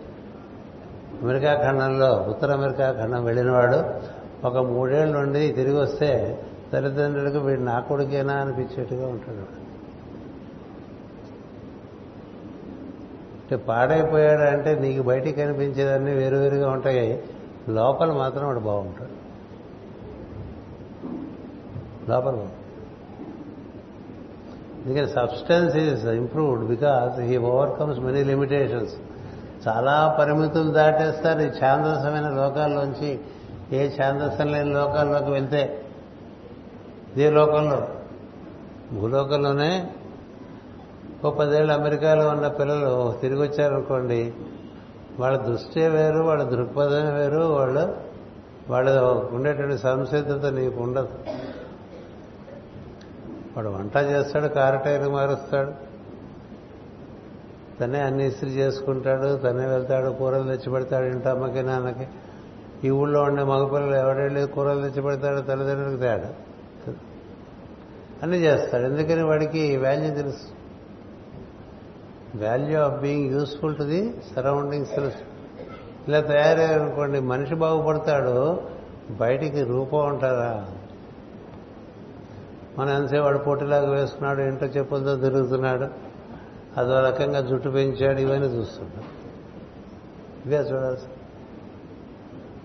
అమెరికా ఖండంలో ఉత్తర అమెరికా ఖండం వెళ్ళినవాడు ఒక మూడేళ్ళ నుండి తిరిగి వస్తే తల్లిదండ్రులకు వీడు నా కొడుకేనా అనిపించేట్టుగా ఉంటాడు. అంటే పాడైపోయాడు అంటే నీకు బయటికి కనిపించేదన్నీ వేరువేరుగా ఉంటాయి. లోపల మాత్రం వాడు బాగుంటాడు. లోపల బాగుంటాడు. ఎందుకంటే substance is improved because he overcomes many limitations చాలా పరిమితులు దాటేస్తారు ఈ ఛాందసమైన లోకాల్లోంచి. ఏ ఛాందసం లేని లోకాల్లోకి వెళ్తే ఇదే లోకంలో. భూలోకంలోనే ఓ పదేళ్ళు అమెరికాలో ఉన్న పిల్లలు తిరిగి వచ్చారనుకోండి వాళ్ళ దృష్టే వేరు వాళ్ళ దృక్పథమే వేరు వాళ్ళు వాళ్ళ ఉండేటువంటి సంసిద్ధత నీకు ఉండదు. వాడు వంట చేస్తాడు కారటైన మారుస్తాడు. తనే అన్ని ఇస్త్రీ చేసుకుంటాడు తనే వెళ్తాడు కూరలు తెచ్చి పెడతాడు ఇంటి అమ్మకి నాన్నకి. ఈ ఊళ్ళో ఉండే మగపిల్లలు ఎవడెళ్ళి కూరలు తెచ్చి పెడతాడు తల్లిదండ్రులకు తేడా. అన్ని చేస్తాడు. ఎందుకని వాడికి వాల్యూ తెలుసు? Value of being useful to the surroundings తెలుసు. ఇలా తయారయ్యారనుకోండి మనిషి బాగుపడతాడు బయటికి రూపం ఉంటారా మన ఎంతసేపు వాడు పోటీలాగా వేసుకున్నాడు ఇంట్లో చెప్పులతో తిరుగుతున్నాడు అదో రకంగా జుట్టు పెంచాడు ఇవన్నీ చూస్తున్నాడు ఇవే చూడాల్సి.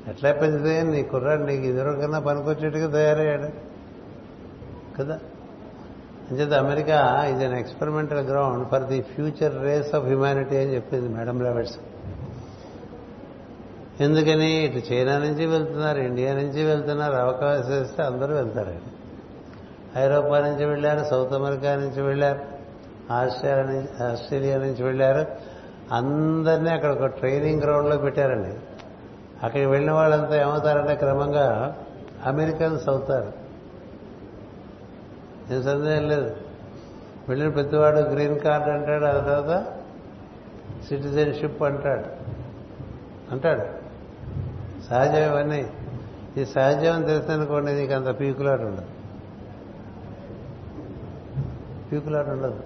ఎట్లా పెంచితే నీ కుర్రాడు నీకు ఇదివరకన్నా పనికొచ్చేట్టుగా తయారయ్యాడు కదా? అంచేత అమెరికా ఇది an experimental ground for the future race of humanity అని చెప్పింది మేడం లెవెట్స్ ఎందుకని ఇటు చైనా నుంచి వెళ్తున్నారు ఇండియా నుంచి వెళ్తున్నారు అవకాశం ఇస్తే అందరూ వెళ్తారండి. ఐరోపా నుంచి వెళ్ళారు సౌత్ అమెరికా నుంచి వెళ్ళారు ఆస్ట్రేలియా నుంచి ఆస్ట్రేలియా నుంచి వెళ్ళారు. అందరినీ అక్కడ ఒక ట్రైనింగ్ గ్రౌండ్లో పెట్టారండి. అక్కడికి వెళ్ళిన వాళ్ళంతా ఏమవుతారంటే క్రమంగా అమెరికన్స్ అవుతారు. ఏం సందేహం లేదు. వెళ్ళిన ప్రతివాడు గ్రీన్ కార్డ్ అంటాడు ఆ తర్వాత సిటిజన్షిప్ అంటాడు. అంటాడు. సహజం ఇవన్నీ. ఈ సహజం తెలిసిందనుకోండి నీకు అంత పీకులాట ఉండదు పీకులాట ఉండదు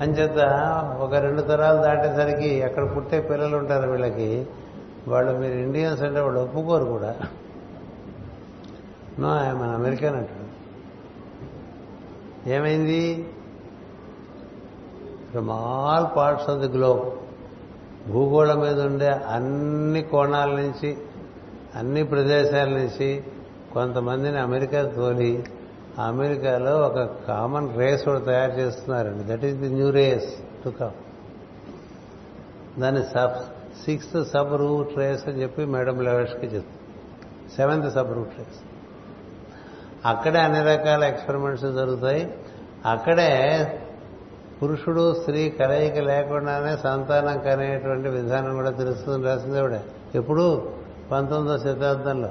అంచేత ఒక రెండు తరాలు దాటేసరికి అక్కడ పుట్టే పిల్లలు ఉంటారు వీళ్ళకి వాళ్ళు మీరు ఇండియన్స్ అంటే వాళ్ళు ఒప్పుకోరు కూడా. నో మన అమెరికన్ అంటాడు ఏమైంది? From all parts of the globe భూగోళం మీద ఉండే అన్ని కోణాల నుంచి అన్ని ప్రదేశాల నుంచి కొంతమందిని అమెరికా తోలి అమెరికాలో ఒక కామన్ రేస్ కూడా తయారు చేస్తున్నారండి. That is the new race to come దాన్ని sub sixth sub root race అని చెప్పి మేడం లెవెస్కి చెప్తుంది సెవెంత్ సబ్ రూట్ రేస్ అక్కడే అన్ని రకాల ఎక్స్పెరిమెంట్స్ జరుగుతాయి. అక్కడే పురుషుడు స్త్రీ కలయిక లేకుండానే సంతానం కనేటువంటి విధానం కూడా తెలుస్తుంది రాసింది ఆవిడ ఎప్పుడు పంతొమ్మిదో శతాబ్దంలో.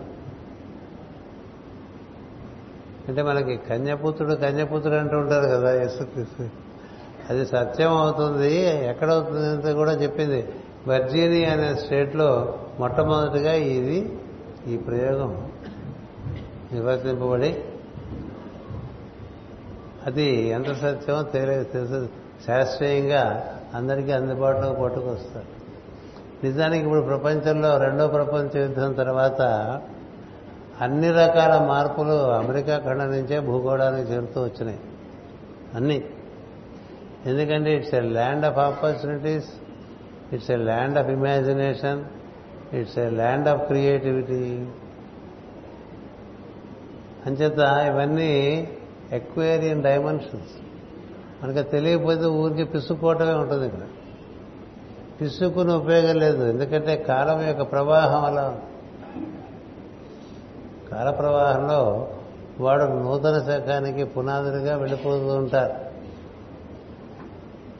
అంటే మనకి కన్యపుత్రుడు కన్యపుత్రుడు అంటూ ఉంటారు కదా యేసుక్రీస్తు అది సత్యం అవుతుంది ఎక్కడవుతుంది అంత కూడా చెప్పింది. వర్జీని అనే స్టేట్లో మొట్టమొదటిగా ఇది ఈ ప్రయోగం. నిర్వర్తింపబడి అది ఎంత సత్యమో తెలియ తెలుసు. శాస్త్రీయంగా అందరికీ అందుబాటులో పట్టుకొస్తారు. నిజానికి ఇప్పుడు ప్రపంచంలో రెండో ప్రపంచ యుద్ధం తర్వాత అన్ని రకాల మార్పులు అమెరికా ఖండ నుంచే భూగోళానికి చేరుతూ వచ్చినాయి. అన్నీ. ఎందుకంటే it's a land of opportunities it's a land of imagination it's a land of creativity. అంచేత ఇవన్నీ ఎక్వేరియన్ డైమెన్షన్స్. మనకి తెలియకపోతే ఊరికి పిసుక్కోవటమే ఉంటుంది ఇక్కడ. పిసుకుని ఉపయోగం లేదు. ఎందుకంటే కాలం యొక్క ప్రవాహం అలా కాల ప్రవాహంలో వాడు నూతన శకానికి పునాదులుగా వెళ్ళిపోతూ ఉంటారు.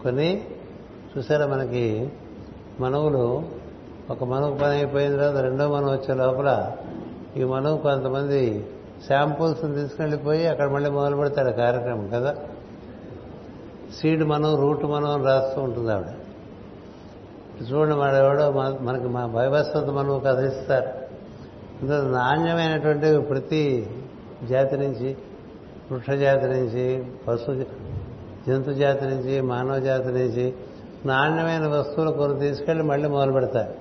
కొన్ని చూసారా మనకి? మనవులు ఒక మనవు పని అయిపోయిన తర్వాత రెండో మనం వచ్చే లోపల ఈ మనవు కొంతమంది శాంపుల్స్ తీసుకెళ్ళిపోయి అక్కడ మళ్ళీ మొదలు పెడతాడు కార్యక్రమం కదా? సీడ్ మనం రూట్ మనం అని రాస్తూ ఉంటుంది ఆవిడ. చూడండి మన మనకి మా భయవస్వత మనం కథ ఇస్తారు. నాణ్యమైనటువంటి ప్రతి జాతి నుంచి వృక్ష జాతి నుంచి పశు జంతు జాతి నుంచి మానవ జాతి నుంచి నాణ్యమైన వస్తువులు కొన్ని తీసుకెళ్ళి మళ్ళీ మొదలు పెడతారు.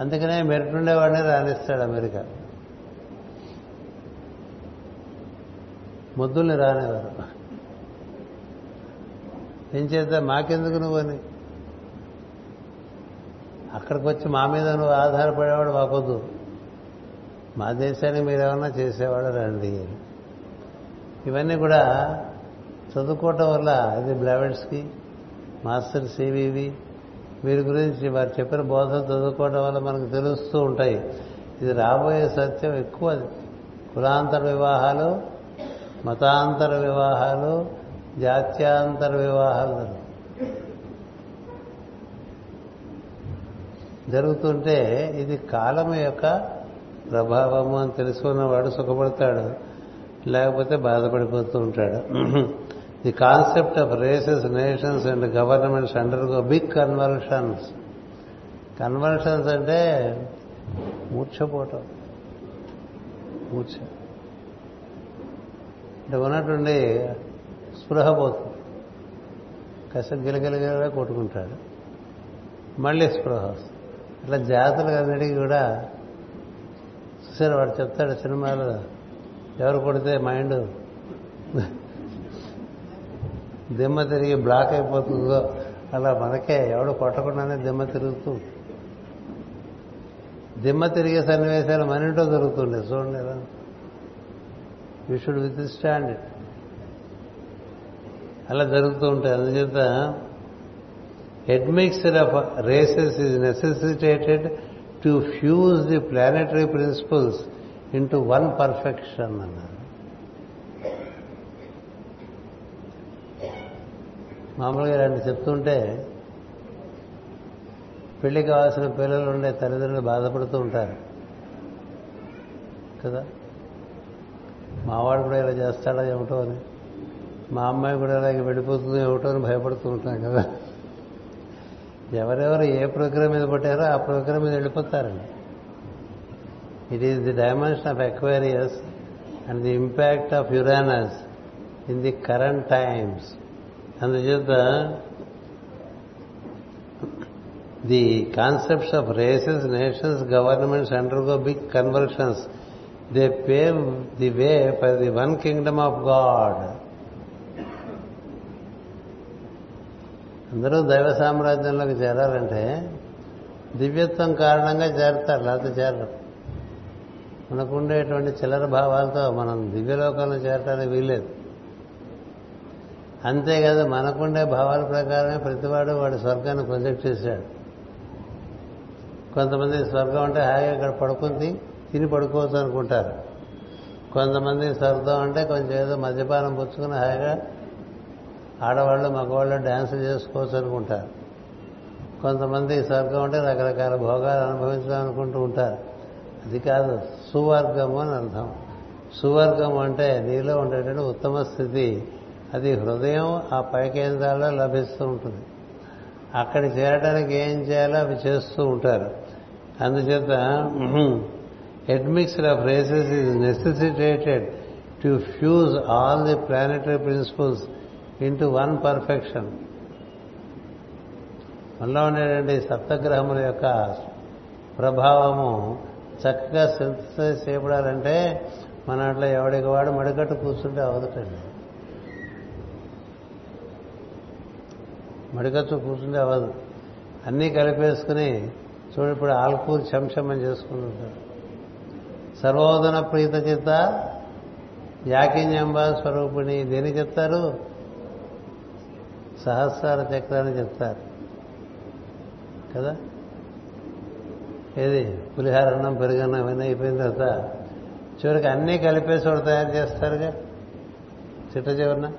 అందుకనే మెరుటుండేవాడిని రాణిస్తాడు అమెరికా. ముద్దుల్ని రానివారు ఏం చేద్దా? మాకెందుకు నువ్వని అక్కడికి వచ్చి మా మీద నువ్వు ఆధారపడేవాడు మాకొద్దు. మా దేశానికి మీరేమన్నా చేసేవాడు రండి. ఇవన్నీ కూడా చదువుకోవటం వల్ల ఇది బ్లవెడ్స్కి మాస్టర్ సివివి వీరి గురించి వారు చెప్పిన బోధన చదువుకోవడం వల్ల మనకు తెలుస్తూ ఉంటాయి. ఇది రాబోయే సత్యం ఎక్కువ. కులాంతర వివాహాలు మతాంతర వివాహాలు జాత్యాంతర వివాహాలు జరుగుతుంటే ఇది కాలం యొక్క ప్రభావము అని తెలుసుకున్నవాడు సుఖపడతాడు లేకపోతే బాధపడిపోతూ ఉంటాడు. The concept of races nations and governments undergo big conversions conversions అంటే మూర్ఛపోవటం. మూర్ఛ. అంటే ఉన్నటువంటి స్పృహ పోతుంది. కసం గిలగిలగిలగా కొట్టుకుంటాడు. మళ్ళీ స్పృహ వస్తుంది. ఇట్లా జాతులు అన్నిటికీ కూడా చూసారు వాడు చెప్తాడు సినిమాలో. ఎవరు కొడితే మైండ్ దిమ్మ తిరిగి బ్లాక్ అయిపోతుందో అలా మనకే. ఎవడు కొట్టకుండానే దిమ్మ తిరుగుతూ. దిమ్మ తిరిగే సన్నివేశాలు మన ఇంట్లో దొరుకుతుండే చూడండి ఎలా. You should withstand it అలా జరుగుతూ ఉంటాయి. అందుచేత admixture of races is necessitated to fuse the planetary principles into one perfection అన్నారు మామూలుగా ఇలాంటి చెప్తుంటే పెళ్ళి కావాల్సిన పిల్లలు ఉండే తల్లిదండ్రులు బాధపడుతూ ఉంటారు. కదా? మావాడు కూడా ఇలా చేస్తాడా ఏమిటో అని మా అమ్మాయి కూడా ఇలాగ వెళ్ళిపోతుంది ఏమిటో అని భయపడుతూ ఉంటాం కదా. ఎవరెవరు ఏ ప్రోగ్రామ్ మీద పట్టారో ఆ ప్రోగ్రామ్ మీద వెళ్ళిపోతారండి. It is the dimension of Aquarius and the impact of Uranus in the current times అందుచేత the concepts of races nations governments undergo big conversions they pave the way for the one kingdom of God అందరూ దైవ సామ్రాజ్యంలోకి చేరాలంటే దివ్యత్వం కారణంగా చేరతారు లేకపోతే చేరరు. మనకుండేటువంటి చిల్లర భావాలతో మనం దివ్యలోకంలో చేరటానికి వీల్లేదు. అంతేకాదు మనకుండే భావాల ప్రకారమే ప్రతివాడు వాడి స్వర్గాన్ని ప్రొజెక్ట్ చేశాడు. కొంతమంది స్వర్గం అంటే హాయిగా ఇక్కడ పడుకుంది తిని పడుకోవచ్చు అనుకుంటారు. కొంతమంది స్వర్గం అంటే కొంచెం ఏదో మద్యపానం పుచ్చుకుని హాయిగా ఆడవాళ్ళు మగవాళ్ళు డ్యాన్స్ చేసుకోవచ్చు అనుకుంటారు. కొంతమంది స్వర్గం అంటే రకరకాల భోగాలు అనుభవించాలనుకుంటూ ఉంటారు. అది కాదు సువర్గము అని అర్థం. సువర్గం అంటే నీలో ఉండేటువంటి ఉత్తమ స్థితి. అది హృదయం ఆ పైకేంద్రాల్లో లభిస్తూ ఉంటుంది. అక్కడ చేరడానికి ఏం చేయాలో అవి చేస్తూ ఉంటారు. అందుచేత admixed of races is necessitated to fuse all the planetary principles into one perfection మనలో ఉండేటువంటి సప్తగ్రహముల యొక్క ప్రభావము చక్కగా సింథసైజ్ చేయబడాలంటే మన అట్లా ఎవడికి వాడు మడికట్టు కూర్చుంటే అవదటండి మడికట్టు కూర్చుంటే అవ్వదు. అన్నీ కలిపేసుకుని చూడు ఇప్పుడు ఆల్కూరు శంశమని చేసుకుంటుంటారు సర్వోదన ప్రీత చిత్త యాకిన్యంబ స్వరూపిణి దేని చెప్తారు? సహస్రార చక్రాన్ని చెప్తారు. కదా? ఏది? పులిహారన్నం పెరుగన్నం ఇవన్నీ అయిపోయిన తర్వాత చివరికి అన్నీ కలిపేసి ఒకటి తయారు చేస్తారుగా? చిట్ట చివరిన?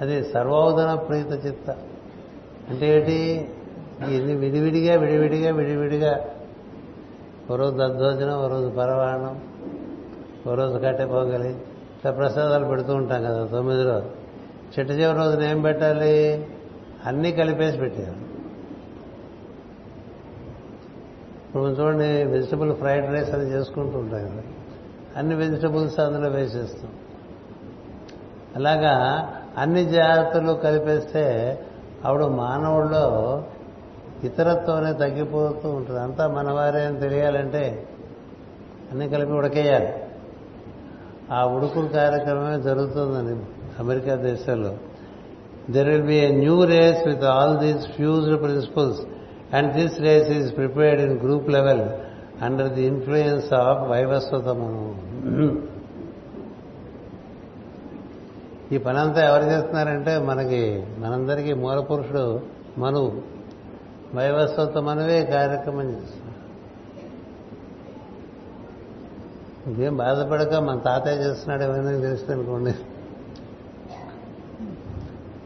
అది సర్వోదన ప్రీత చిత్త. అంటే ఏంటి? ఇది విడివిడిగా విడివిడిగా విడివిడిగా. ఓ రోజు దద్దోజనం ఓ రోజు పరవాణం ఓ రోజు కట్టె పొంగలి ఇట్లా ప్రసాదాలు పెడుతూ ఉంటాం కదా తొమ్మిది రోజు చిట్ట చివరి రోజున ఏం పెట్టాలి? అన్నీ కలిపేసి పెట్టారు. ఇప్పుడు చూడండి వెజిటబుల్ ఫ్రైడ్ రైస్ అని చేసుకుంటూ ఉంటాం కదా. అన్ని వెజిటబుల్స్ అందులో వేసేస్తాం. అలాగా అన్ని జాగ్రత్తలు కలిపేస్తే ఆవిడ మానవుల్లో ఇతరత్వమే తగ్గిపోతూ ఉంటుంది. అంతా మనవారే అని తెలియాలంటే అన్ని కలిపి ఉడకేయాలి. ఆ ఉడుకుడు కార్యక్రమమే జరుగుతుందని. అమెరికా దేశంలో there will be a new race with all these fused principles and this race is prepared in group level under the influence of Vaivasvata Manu ఈ పనంతా ఎవరు చేస్తున్నారంటే మనకి మనందరికీ మూల పురుషుడు మనువు వైవస్వత మనవే కార్యక్రమం చేస్తున్నాడు ఇంకేం బాధపడక మన తాతయ్య చేస్తున్నాడు ఏమైనా తెలుస్తుంది అనుకోండి.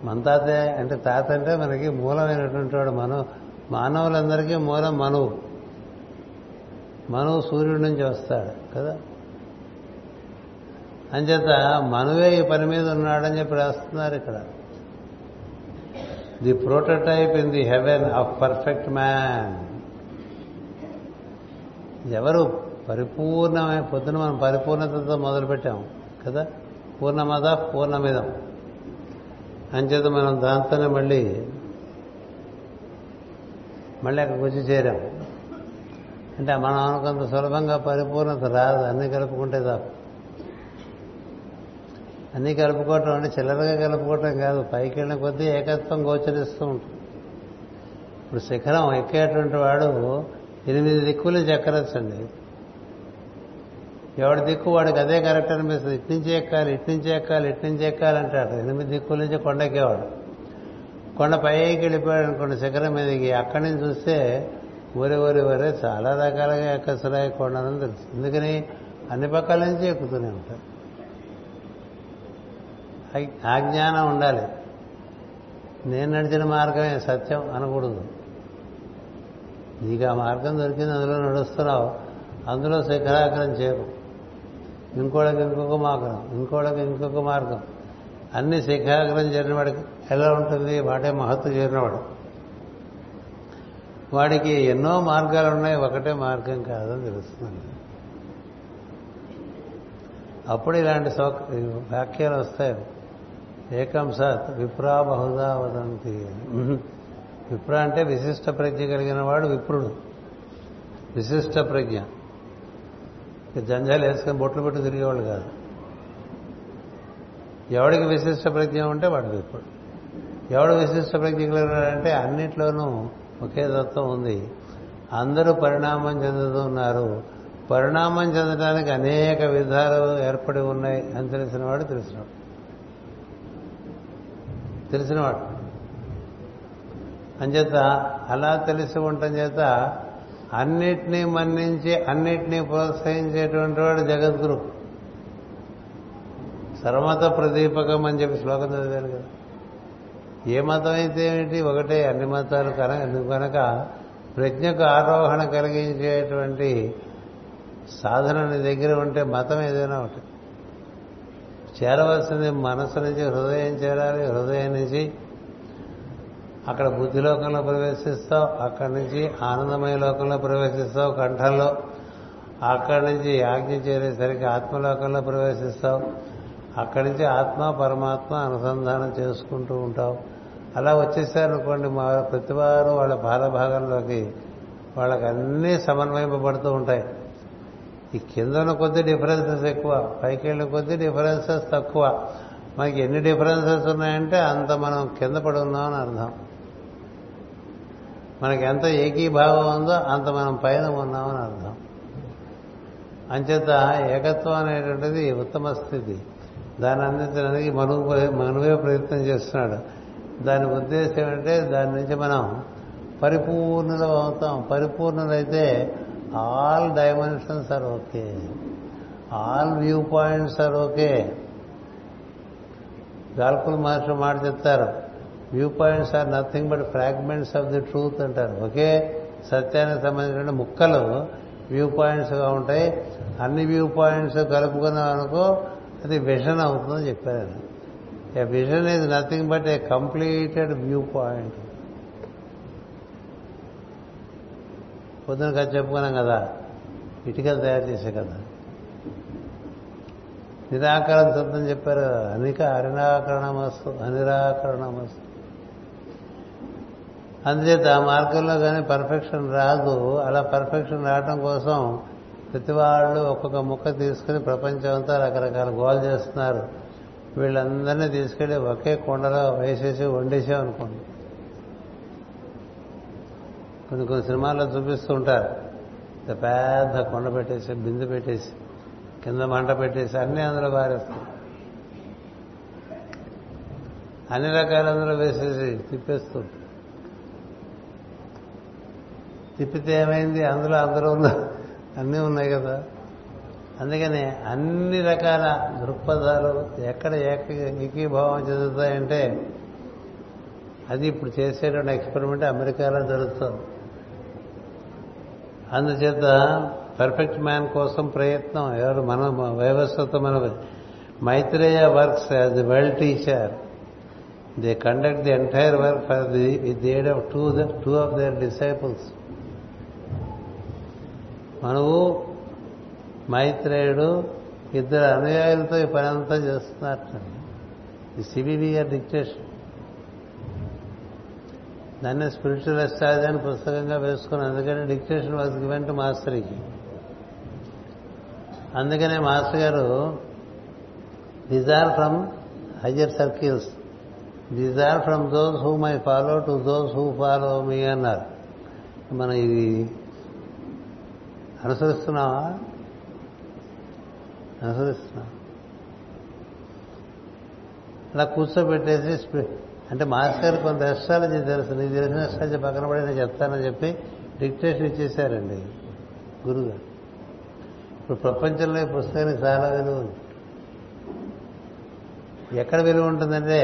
మన తాత అంటే తాత అంటే మనకి మూలమైనటువంటి వాడు మనం. మానవులందరికీ మూలం మనువు మనువు సూర్యుడి నుంచి వస్తాడు కదా? అంచేత మనువే ఈ పని మీద ఉన్నాడని చెప్పి రాస్తున్నారు ఇక్కడ. The prototype in the heaven of perfect man ఎవరు పరిపూర్ణమైన పొద్దున మనం పరిపూర్ణతతో మొదలుపెట్టాం కదా? పూర్ణమద పూర్ణమిదం. అంచేత మనం దాంతోనే మళ్ళీ మళ్ళీ అక్కడికి వచ్చి చేరాం. అంటే మనం అనుకంత సులభంగా పరిపూర్ణత రాదు అన్నీ కలుపుకుంటే తప్ప అన్నీ కలుపుకోవటం అంటే చిల్లరగా కలుపుకోవటం కాదు పైకి వెళ్ళిన కొద్దీ ఏకత్వం గోచరిస్తూ ఉంటుంది. ఇప్పుడు శిఖరం ఎక్కేటువంటి వాడు ఎనిమిది దిక్కులు చెక్కరచ్చండి ఎవడు దిక్కు వాడికి అదే కరెక్ట్ అనిపిస్తుంది. ఇటు నుంచి ఎక్కాలి ఇటు నుంచి ఎక్కాలి ఇటు నుంచి ఎక్కాలి అంటాడు. ఎనిమిది దిక్కుల నుంచి కొండెక్కేవాడు. కొండ పైకి వెళ్ళిపోయాడు అనుకోండి శిఖరం మీదకి. అక్కడి నుంచి చూస్తే ఊరే ఊరి ఊరే చాలా రకాలుగా ఎక్కసరాయి కొండనని తెలుసు. ఎందుకని? అన్ని పక్కల నుంచి ఎక్కుతూనే ఉంటారు ఆ జ్ఞానం ఉండాలి. నేను నడిచిన మార్గమే సత్యం అనకూడదు. నీకు ఆ మార్గం దొరికింది అందులో నడుస్తున్నావు. అందులో శిఖరాగ్రం చేరు. ఇంకోళ్ళకి ఇంకొక మార్గం ఇంకోళ్ళకి ఇంకొక మార్గం. అన్ని శిఖాగ్రం చేరినవాడికి ఎలా ఉంటుంది? వాడే మహత్తు చేరినవాడు. వాడికి ఎన్నో మార్గాలు ఉన్నాయి ఒకటే మార్గం కాదని తెలుస్తుంది. అప్పుడు ఇలాంటి సౌక వాక్యాలు వస్తాయి. ఏకం సత్ విప్రా బహుదా వదంతి. విప్ర అంటే విశిష్ట ప్రజ్ఞ కలిగిన వాడు విప్రుడు. విశిష్ట ప్రజ్ఞ. జంజాలు వేసుకొని బొట్లు పెట్టి తిరిగేవాళ్ళు కాదు. ఎవడికి విశిష్ట ప్రజ్ఞ ఉంటే వాడు విప్రుడు ఎవడు విశిష్ట ప్రజ్ఞ కలిగినాడంటే అన్నిట్లోనూ ఒకే తత్వం ఉంది. అందరూ పరిణామం చెందుతున్నారు పరిణామం చెందడానికి అనేక విధాలు ఏర్పడి ఉన్నాయి అని తెలిసినవాడు తెలిసినవాడు. తెలిసినవాడు. అంచేత అలా తెలిసి ఉండటం చేత అన్నిటినీ మన్నించి అన్నిటినీ ప్రోత్సహించేటువంటి వాడు జగద్గురు. సర్వమత ప్రదీపకం అని చెప్పి శ్లోకం చదివారు కదా. ఏ మతం అయితే ఏమిటి? ఒకటే అన్ని మతాలు కనుక కనుక ప్రజ్ఞకు ఆరోహణ కలిగించేటువంటి సాధన నీ దగ్గర ఉంటే మతం ఏదైనా ఒకటి. చేరవలసింది మనసు నుంచి హృదయం చేరాలి హృదయం నుంచి అక్కడ బుద్ధి లోకంలో ప్రవేశిస్తావు అక్కడి నుంచి ఆనందమయ లోకంలో ప్రవేశిస్తావు కంఠంలో. అక్కడి నుంచి యాజ్ఞ చేరేసరికి ఆత్మలోకంలో ప్రవేశిస్తావు. అక్కడి నుంచి ఆత్మ పరమాత్మ అనుసంధానం చేసుకుంటూ ఉంటావు. అలా వచ్చేసారనుకోండి మా ప్రతి వారు వాళ్ళ బాలభాగంలోకి వాళ్ళకి అన్నీ సమన్వయింపబడుతూ ఉంటాయి. ఈ కింద ఉన్న కొద్ది డిఫరెన్సెస్ ఎక్కువ పైకి వెళ్ళిన కొద్ది డిఫరెన్సెస్ తక్కువ. మనకి ఎన్ని డిఫరెన్సెస్ ఉన్నాయంటే అంత మనం కింద పడి ఉన్నామని అర్థం. మనకి ఎంత ఏకీభావం ఉందో అంత మనం పైన ఉన్నామని అర్థం. అంచేత ఏకత్వం అనేటువంటిది ఉత్తమ స్థితి. దాన్ని అందించడానికి మనువు మనువే ప్రయత్నం చేస్తున్నాడు. దాని ఉద్దేశం ఏంటంటే దాని నుంచి మనం పరిపూర్ణులు అవుతాం. పరిపూర్ణులైతే all dimensions are okay. All view points are okay. గాల్కుల మహర్షి మాట చెప్తారు. View points are nothing but fragments of the truth అంటారు. ఒకే సత్యానికి సంబంధించిన ముక్కలు వ్యూ పాయింట్స్గా ఉంటాయి. అన్ని వ్యూ పాయింట్స్ కలుపుకున్నాం అనుకో అది విషన్ అవుతుందని చెప్పారు. A vision is nothing but a completed view point. పొద్దున కదా చెప్పుకున్నాం కదా ఇటుకలు తయారు చేసే కదా నిరాకరణ శబ్దం చెప్పారు. అనిక అనిరాకరణమస్తు అనిరాకరణమస్తు. అందుచేత ఆ మార్గంలో కానీ పర్ఫెక్షన్ రాదు. అలా పర్ఫెక్షన్ రావటం కోసం ప్రతి వాళ్ళు ఒక్కొక్క ముక్క తీసుకుని ప్రపంచం అంతా రకరకాల గోల్ చేస్తున్నారు. వీళ్ళందరినీ తీసుకెళ్ళి ఒకే కొండలో వేసేసి వండేసాం అనుకోండి. కొన్ని కొన్ని సినిమాల్లో చూపిస్తూ ఉంటారు. పెద్ద కొండ పెట్టేసి బిందు పెట్టేసి కింద మంట పెట్టేసి అన్ని అందులో పారేస్తారు అన్ని రకాల అందులో వేసేసి తిప్పేస్తుంటారు తిప్పితే ఏమైంది? అందులో అందరూ ఉన్నారు అన్నీ ఉన్నాయి కదా. అందుకని అన్ని రకాల దృక్పథాలు ఎక్కడ ఏక ఏకీభావం చెందుతాయంటే అది ఇప్పుడు చేసేటువంటి ఎక్స్పెరిమెంట్ అమెరికాలో జరుగుతుంది. అందుచేత పర్ఫెక్ట్ మ్యాన్ కోసం ప్రయత్నం. ఎవరు మన వ్యవస్థతో మన Maitreya works as the well teacher. They conduct the entire work for the with the aid of two two of their disciples. మనవు మైత్రేయుడు ఇద్దరు అనుయాయులతో ఈ పని అంతా చేస్తున్నట్టు ఈ సివివిఆర్ డిక్టేషన్. దాన్ని స్పిరిచువల్ ఎస్ట్రాలజీ అని పుస్తకంగా వేసుకుని అందుకని డిక్టేషన్ వాజ్ గివెన్ టు మాస్టర్కి. అందుకనే మాస్టర్ గారు these are from higher circles these are from those who my follow to those who follow me అన్నారు. మనం ఇది అనుసరిస్తున్నావా అనుసరిస్తున్నా అలా కూర్చోబెట్టేసి అంటే మాస్టర్ కొంత ఎస్ట్రాలజీ తెలుసు. నీకు తెలిసిన ఎస్ట్రాలజీ పక్కన పడి నేను చెప్తానని చెప్పి డిక్టేషన్ ఇచ్చేశారండి గురుగారు. ఇప్పుడు ప్రపంచంలో ఈ పుస్తకానికి చాలా విలువ ఉంది. ఎక్కడ విలువ ఉంటుందంటే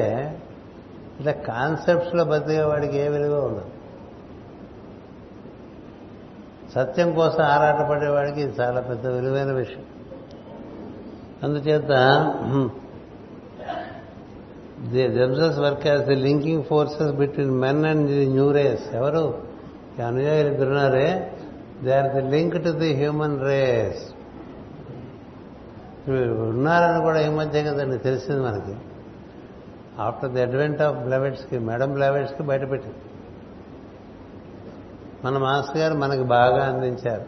ఇలా కాన్సెప్ట్స్లో బతికే వాడికి ఏ విలువ ఉండదు. సత్యం కోసం ఆరాటపడేవాడికి ఇది చాలా పెద్ద విలువైన విషయం. అందుచేత the themselves work as the linking forces between men and the new race ఎవరు? అనుయాయులు గురునారే they are the link to the human race ఉన్నారని కూడా ఈ మధ్య కదండి తెలిసింది మనకి. After the advent of Blavatsky madam Blavatsky బయటపెట్టింది. మన మాస్టర్ గారు మనకి బాగా అందించారు.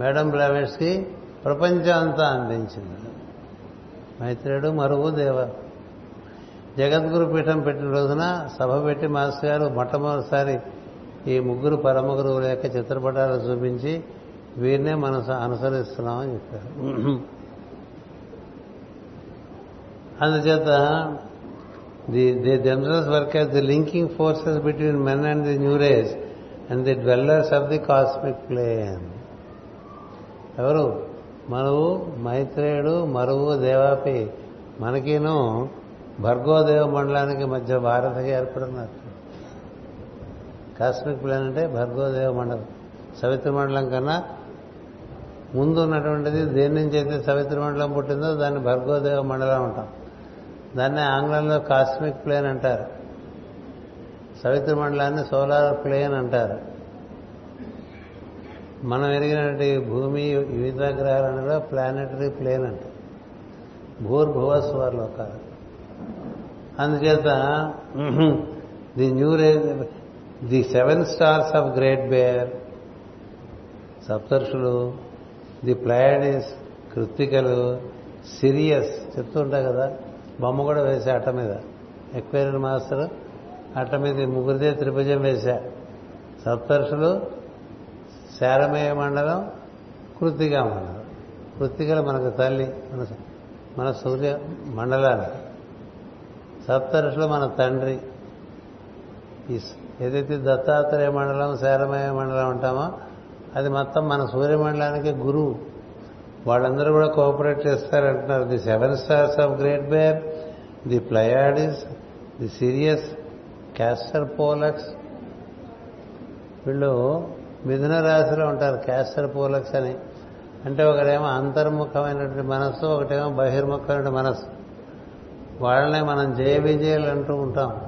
మేడం బ్లవెట్స్కి ప్రపంచం అంతా అందించింది. మైత్రేయుడు మరువు దేవ. జగద్గురు పీఠం పెట్టిన రోజున సభ పెట్టి మాస్టర్ గారు మొట్టమొదటిసారి ఈ ముగ్గురు పరమ గురువుల యొక్క చిత్రపటాలు చూపించి వీరినే మనం అనుసరిస్తున్నామని చెప్పారు. అందుచేత the the themselves work as the linking forces between men and the new race and the dwellers of the cosmic plane ఎవరు? మనవు మైత్రేయుడు మరువు దేవాపి. మనకిను భర్గోదేవ మండలానికి మధ్య భారతకి ఏర్పడినారు. కాస్మిక్ ప్లేన్ అంటే భర్గోదేవ మండలం. సవిత్ర మండలం కన్నా ముందు ఉన్నటువంటిది దేని నుంచి అయితే సవిత్ర మండలం పుట్టిందో దాన్ని భర్గోదేవ మండలం అంటాం. దాన్ని ఆంగ్లంలో కాస్మిక్ ప్లేన్ అంటారు. సవిత్ర మండలాన్ని సోలార్ ప్లేన్ అంటారు. మనం ఎరిగినటువంటి భూమి వివిధ గ్రహాలను కూడా ప్లానెటరీ ప్లేన్ అంటారు భూర్భువ స్వర్లోకాలు. అందుచేత the new the seven stars of Great Bear సప్తర్షులు the Pleiades కృత్తికలు సిరియస్ చెప్తూ కదా బొమ్మ కూడా వేసే అట్ట మీద. ఎక్వేరియన్ మాస్టర్ అట్ట మీద ఈ ముగ్గురిదే త్రిభుజం వేశా. సప్తర్షులు శారమేయ మండలం కృత్తిగా మండలం. కృత్తికలు మనకు తల్లి మన మన సూర్య మండలాలు సప్తర్షులు మన తండ్రి. ఏదైతే దత్తాత్రేయ మండలం శారమేయ మండలం ఉంటామో అది మొత్తం మన సూర్యమండలానికి గురువు వాళ్ళందరూ కూడా cooperate చేస్తారంటున్నారు. The seven stars of Great Bear the Pleiades the Sirius Castor Pollux. వీళ్ళు మిథున రాశిలో ఉంటారు క్యాస్టర్ పోలక్స్ అని. అంటే ఒకటేమో అంతర్ముఖమైనటువంటి మనస్సు ఒకటేమో బహిర్ముఖమైన మనస్సు. వాళ్ళనే మనం జయ విజయాలు అంటూ ఉంటాం.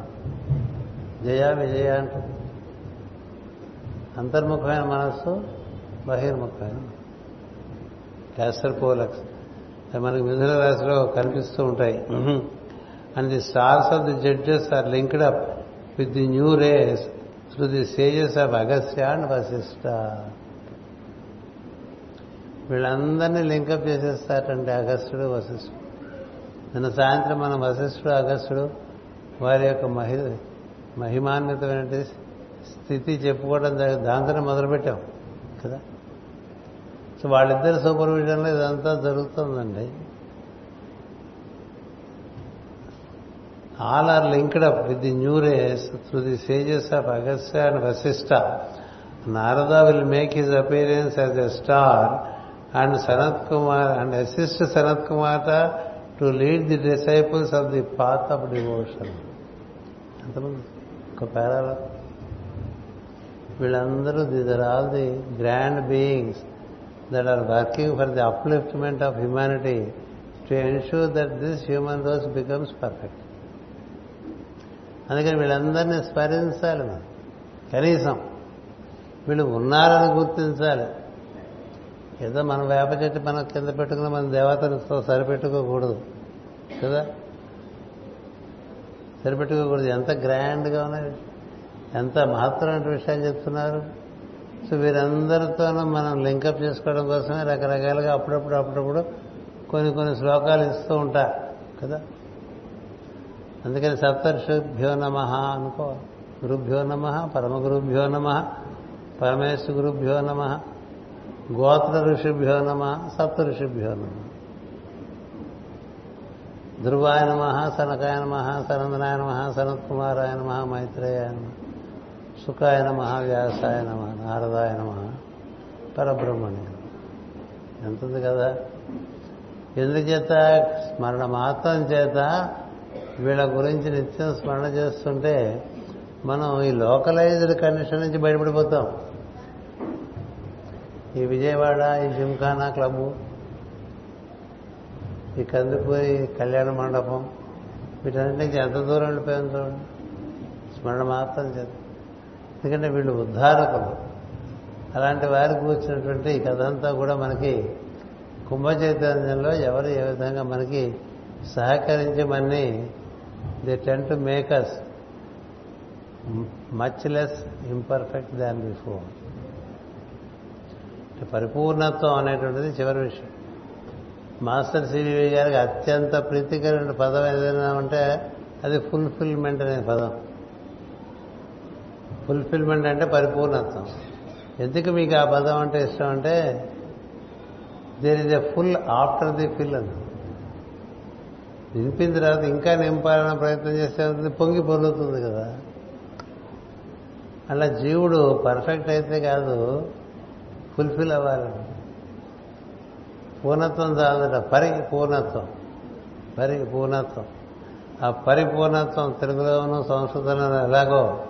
జయ విజయ అంటూ. అంతర్ముఖమైన మనస్సు బహిర్ముఖమైన. Castor Pollux. మనకి మిథున రాశిలో కనిపిస్తూ ఉంటాయి. And the stars of the judges are linked up. With the new race through the sages of Agastya and Vasishtha వీళ్ళందరినీ లింకప్ చేసేస్తారంటే అగస్త్యుడు వశిష్ఠుడు. నిన్న సాయంత్రం మనం వశిష్ఠుడు అగస్త్యుడు వారి యొక్క మహి మహిమాన్వితమైన స్థితి చెప్పుకోవడం జరిగింది దాంతోనే మొదలుపెట్టాం కదా? సో వాళ్ళిద్దరి సూపర్విజన్లో ఇదంతా జరుగుతుందండి. All are linked up with the new race through the sages of Agastya and Vasishtha Narada will make his appearance as a star and Sanat Kumar and assist Sanat Kumar to lead the disciples of the path of devotion ఎంతమంది? ఒక పేరాలో? వీళ్ళందరూ these are all the grand beings that are working for the upliftment of humanity to ensure that this human race becomes perfect అందుకని వీళ్ళందరినీ స్మరించాలి మనం. కనీసం వీళ్ళు ఉన్నారని గుర్తించాలి. ఏదో మనం వేప చెట్టు మనం కింద పెట్టుకుని మన దేవతలతో సరిపెట్టుకోకూడదు. కదా? సరిపెట్టుకోకూడదు. ఎంత గ్రాండ్గా ఉన్నాయి. ఎంత మహత్తరమైన విషయాలు చెప్తున్నారు. సో వీరందరితోనూ మనం లింకప్ చేసుకోవడం కోసమే రకరకాలుగా అప్పుడప్పుడు అప్పుడప్పుడు కొన్ని కొన్ని శ్లోకాలు ఇస్తూ ఉంటారు. కదా? అందుకని సప్తర్షుభ్యో నమ అనుకో గురుభ్యో నమ పరమ గురుభ్యో నమ పరమేశ్వర గురుభ్యో నమ గోత్ర ఋషిభ్యో నమ సప్త ఋషిభ్యో నమ. ధ్రువాయ నమ సనకాయ నమ సనందనాయ నమ సనత్ కుమారాయ నమ మైత్రేయ నమ సుఖాయ నమ వ్యాసాయ నమ నారదాయ నమ పరబ్రహ్మణ్య ఎంతుంది కదా? ఎందుచేత? స్మరణ మాత్రం చేత వీళ్ళ గురించి నిత్యం స్మరణ చేస్తుంటే మనం ఈ లోకలైజ్డ్ కండిషన్ నుంచి బయటపడిపోతాం. ఈ విజయవాడ ఈ జిమ్ఖానా క్లబ్బు ఈ కందుకూరి కళ్యాణ మండపం వీటన్నిటి నుంచి ఎంత దూరం వెళ్ళిపోయాం చూడండి. స్మరణ మాత్రం చేత ఎందుకంటే వీళ్ళు ఉద్ధారకులు. అలాంటి వారికి కూర్చున్నటువంటి ఈ కథ అంతా కూడా మనకి కుంభ చైతన్యంలో ఎవరు ఏ విధంగా మనకి సహకరించి మనని they tend to make us much less imperfect than before పరిపూర్ణత్వం అనేటువంటిది చివరి విషయం. మాస్టర్ సివి గారికి అత్యంత ప్రీతికరమైన పదం ఏదైనా ఉంటే అది ఫుల్ఫిల్మెంట్ అనే పదం. ఫుల్ఫిల్మెంట్ అంటే పరిపూర్ణత్వం. ఎందుకు మీకు ఆ పదం అంటే ఇష్టం అంటే there is a full after the fill అని నింపిన తర్వాత ఇంకా నింపాలన్న ప్రయత్నం చేస్తే పొంగి పొర్లుతుంది కదా. అలా జీవుడు పర్ఫెక్ట్ అయితే కాదు ఫుల్ఫిల్ అవ్వాలి. పూర్ణత్వం చాలదట. పరికి పూర్ణత్వం ఆ పరిపూర్ణత్వం తెలుగులోనూ సంస్కృతంలో ఎలాగో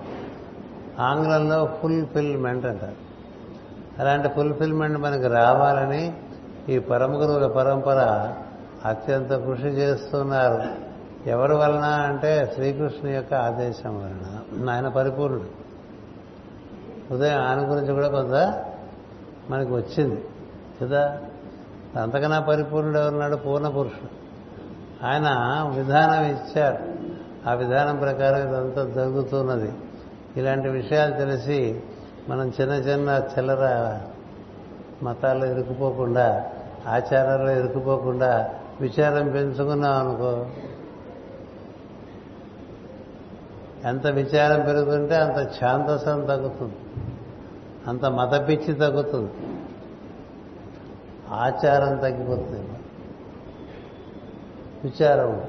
ఆంగ్లంలో ఫుల్ఫిల్మెంట్ అంటారు అలాంటి ఫుల్ఫిల్మెంట్ మనకి రావాలని ఈ పరమ గురువుల పరంపర అత్యంత కృషి చేస్తున్నారు. ఎవరి వలన అంటే శ్రీకృష్ణు యొక్క ఆదేశం వలన. ఆయన పరిపూర్ణుడు. ఉదయం ఆయన గురించి కూడా కొంత మనకి వచ్చింది. కదా? అంతకన్నా పరిపూర్ణుడు ఎవరున్నాడు? పూర్ణ పురుషుడు. ఆయన విధానం ఇచ్చారు ఆ విధానం ప్రకారం ఇదంతా జరుగుతున్నది. ఇలాంటి విషయాలు తెలిసి మనం చిన్న చిన్న చిల్లర మతాల్లో ఇరుక్కుపోకుండా ఆచారాల్లో ఇరుక్కుపోకుండా విచారం పెంచుకున్నాం అనుకో. ఎంత విచారం పెరుగుతుంటే అంత ఛాందసం తగ్గుతుంది. అంత మత పిచ్చి తగ్గుతుంది. ఆచారం తగ్గిపోతుంది. విచారం.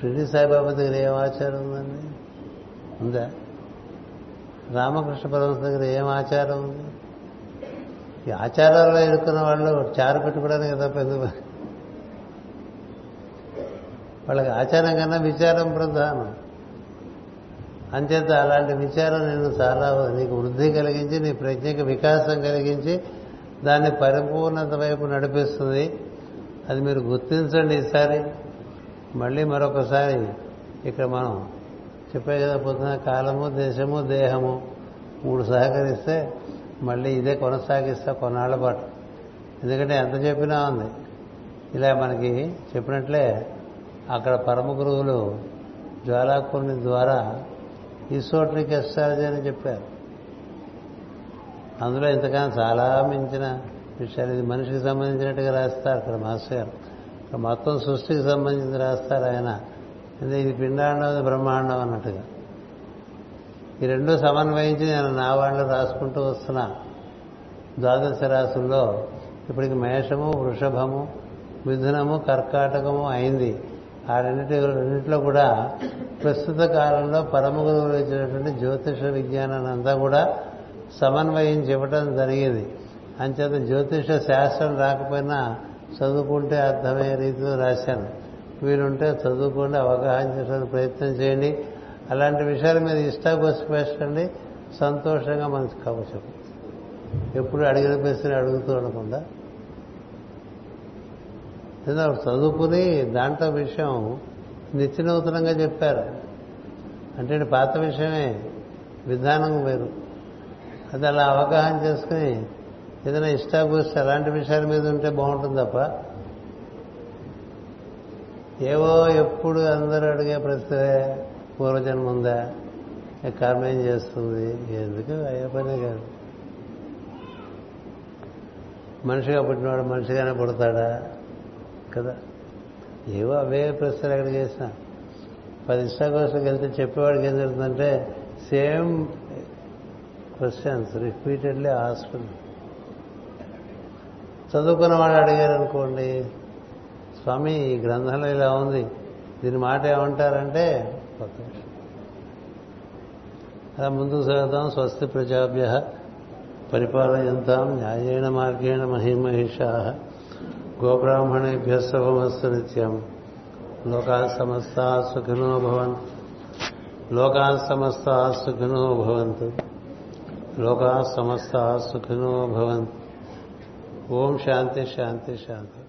షిరిడి సాయిబాబా దగ్గర ఏం ఆచారం ఉందండి? ఉందా? రామకృష్ణ పరమహంస దగ్గర ఏం ఆచారం ఉంది? ఈ ఆచారాల్లో ఎదుర్కొన్న వాళ్ళు చారు పెట్టుకోవడానికి కదా పెద్ద వాళ్ళకి ఆచారం కన్నా విచారం ప్రధానం. అంచేత అలాంటి విచారం నేను చాలా నీకు వృద్ధి కలిగించి నీ ప్రత్యేక వికాసం కలిగించి దాన్ని పరిపూర్ణత వైపు నడిపిస్తుంది. అది మీరు గుర్తించండి ఈసారి. మళ్ళీ మరొకసారి ఇక్కడ మనం చెప్పే కదా పొద్దున కాలము దేశము దేహము మూడు సహకరిస్తే మళ్ళీ ఇదే కొనసాగిస్తా కొన్నాళ్ళ పాటు. ఎందుకంటే ఎంత చెప్పినా ఉంది. ఇలా మనకి చెప్పినట్లే అక్కడ పరమ గురువులు జ్వాలాకుని ద్వారా ఈసోట్రిక్ ఎస్ట్రాలజీ అని చెప్పారు. అందులో ఇంతకన్నా చాలా మించిన విషయాలు ఇది మనిషికి సంబంధించినట్టుగా రాస్తారు అక్కడ మాస్టర్ గారు. ఇక్కడ మొత్తం సృష్టికి సంబంధించి రాస్తారు ఆయన. ఇది పిండాండం బ్రహ్మాండం అన్నట్టుగా. ఈ రెండు సమన్వయించి నేను నా వాళ్ళు రాసుకుంటూ వస్తున్నా. ద్వాదశ రాసుల్లో ఇప్పటికి మేషము వృషభము మిథునము కర్కాటకము అయింది. ఆ రెండింటి రెండింటిలో కూడా ప్రస్తుత కాలంలో పరమ గురువులు ఇచ్చినటువంటి జ్యోతిష విజ్ఞానాన్ని అంతా కూడా సమన్వయించి ఇవ్వటం జరిగింది. అంచేత జ్యోతిష శాస్త్రం రాకపోయినా చదువుకుంటే అర్థమయ్యే రీతిలో రాశాను. వీలుంటే చదువుకోండి అవగాహన చేసే ప్రయత్నం చేయండి. అలాంటి విషయాల మీద ఇష్టాగోసి పెట్టండి. సంతోషంగా మనసు కవచం ఎప్పుడు అడిగిన ప్రశ్న అడుగుతూ ఉండకుండా. ఏదో చదువుకుని దాంట్లో విషయం నిత్యనూతనంగా చెప్పారు. అంటే పాత విషయమే. విధానం వేరు. అది అలా అవగాహన చేసుకుని ఏదైనా ఇష్టాగోష్ఠి అలాంటి విషయాల మీద ఉంటే బాగుంటుంది తప్ప ఏవో ఎప్పుడు అందరూ అడిగే ప్రశ్న పూర్వజన్మ ఉందా కర్మ ఏం చేస్తుంది? ఎందుకు? అయ్యే పనే కాదు. మనిషిగా పుట్టినవాడు మనిషిగానే పుడతాడా? కదా. ఏవో అవే ప్రశ్నలు ఎక్కడికి చేసిన. పది ఇష్టాకోసం వెళ్తే చెప్పేవాడికి ఏం జరుగుతుందంటే సేమ్ క్వశ్చన్స్ రిపీటెడ్లీ హాస్పిటల్ చదువుకున్న వాళ్ళు అడిగారు అనుకోండి స్వామి ఈ గ్రంథంలో ఇలా ఉంది. దీని మాట ఏమంటారంటే కొత్త అలా ముందు సాగుతాం స్వస్తి ప్రజాభ్య పరిపాలయంతాం న్యాయేణ మార్గేణ మహిమహిషా గోబ్రాహ్మణేభ్య శుభమస్తు నిత్యం. లోకా సమస్తా సుఖినో భవన్ లోకా సమస్తా సుఖినో భవంతు. లోకా సమస్తా సుఖినో భవంతు. ఓం శాంతి శాంతి శాంతి.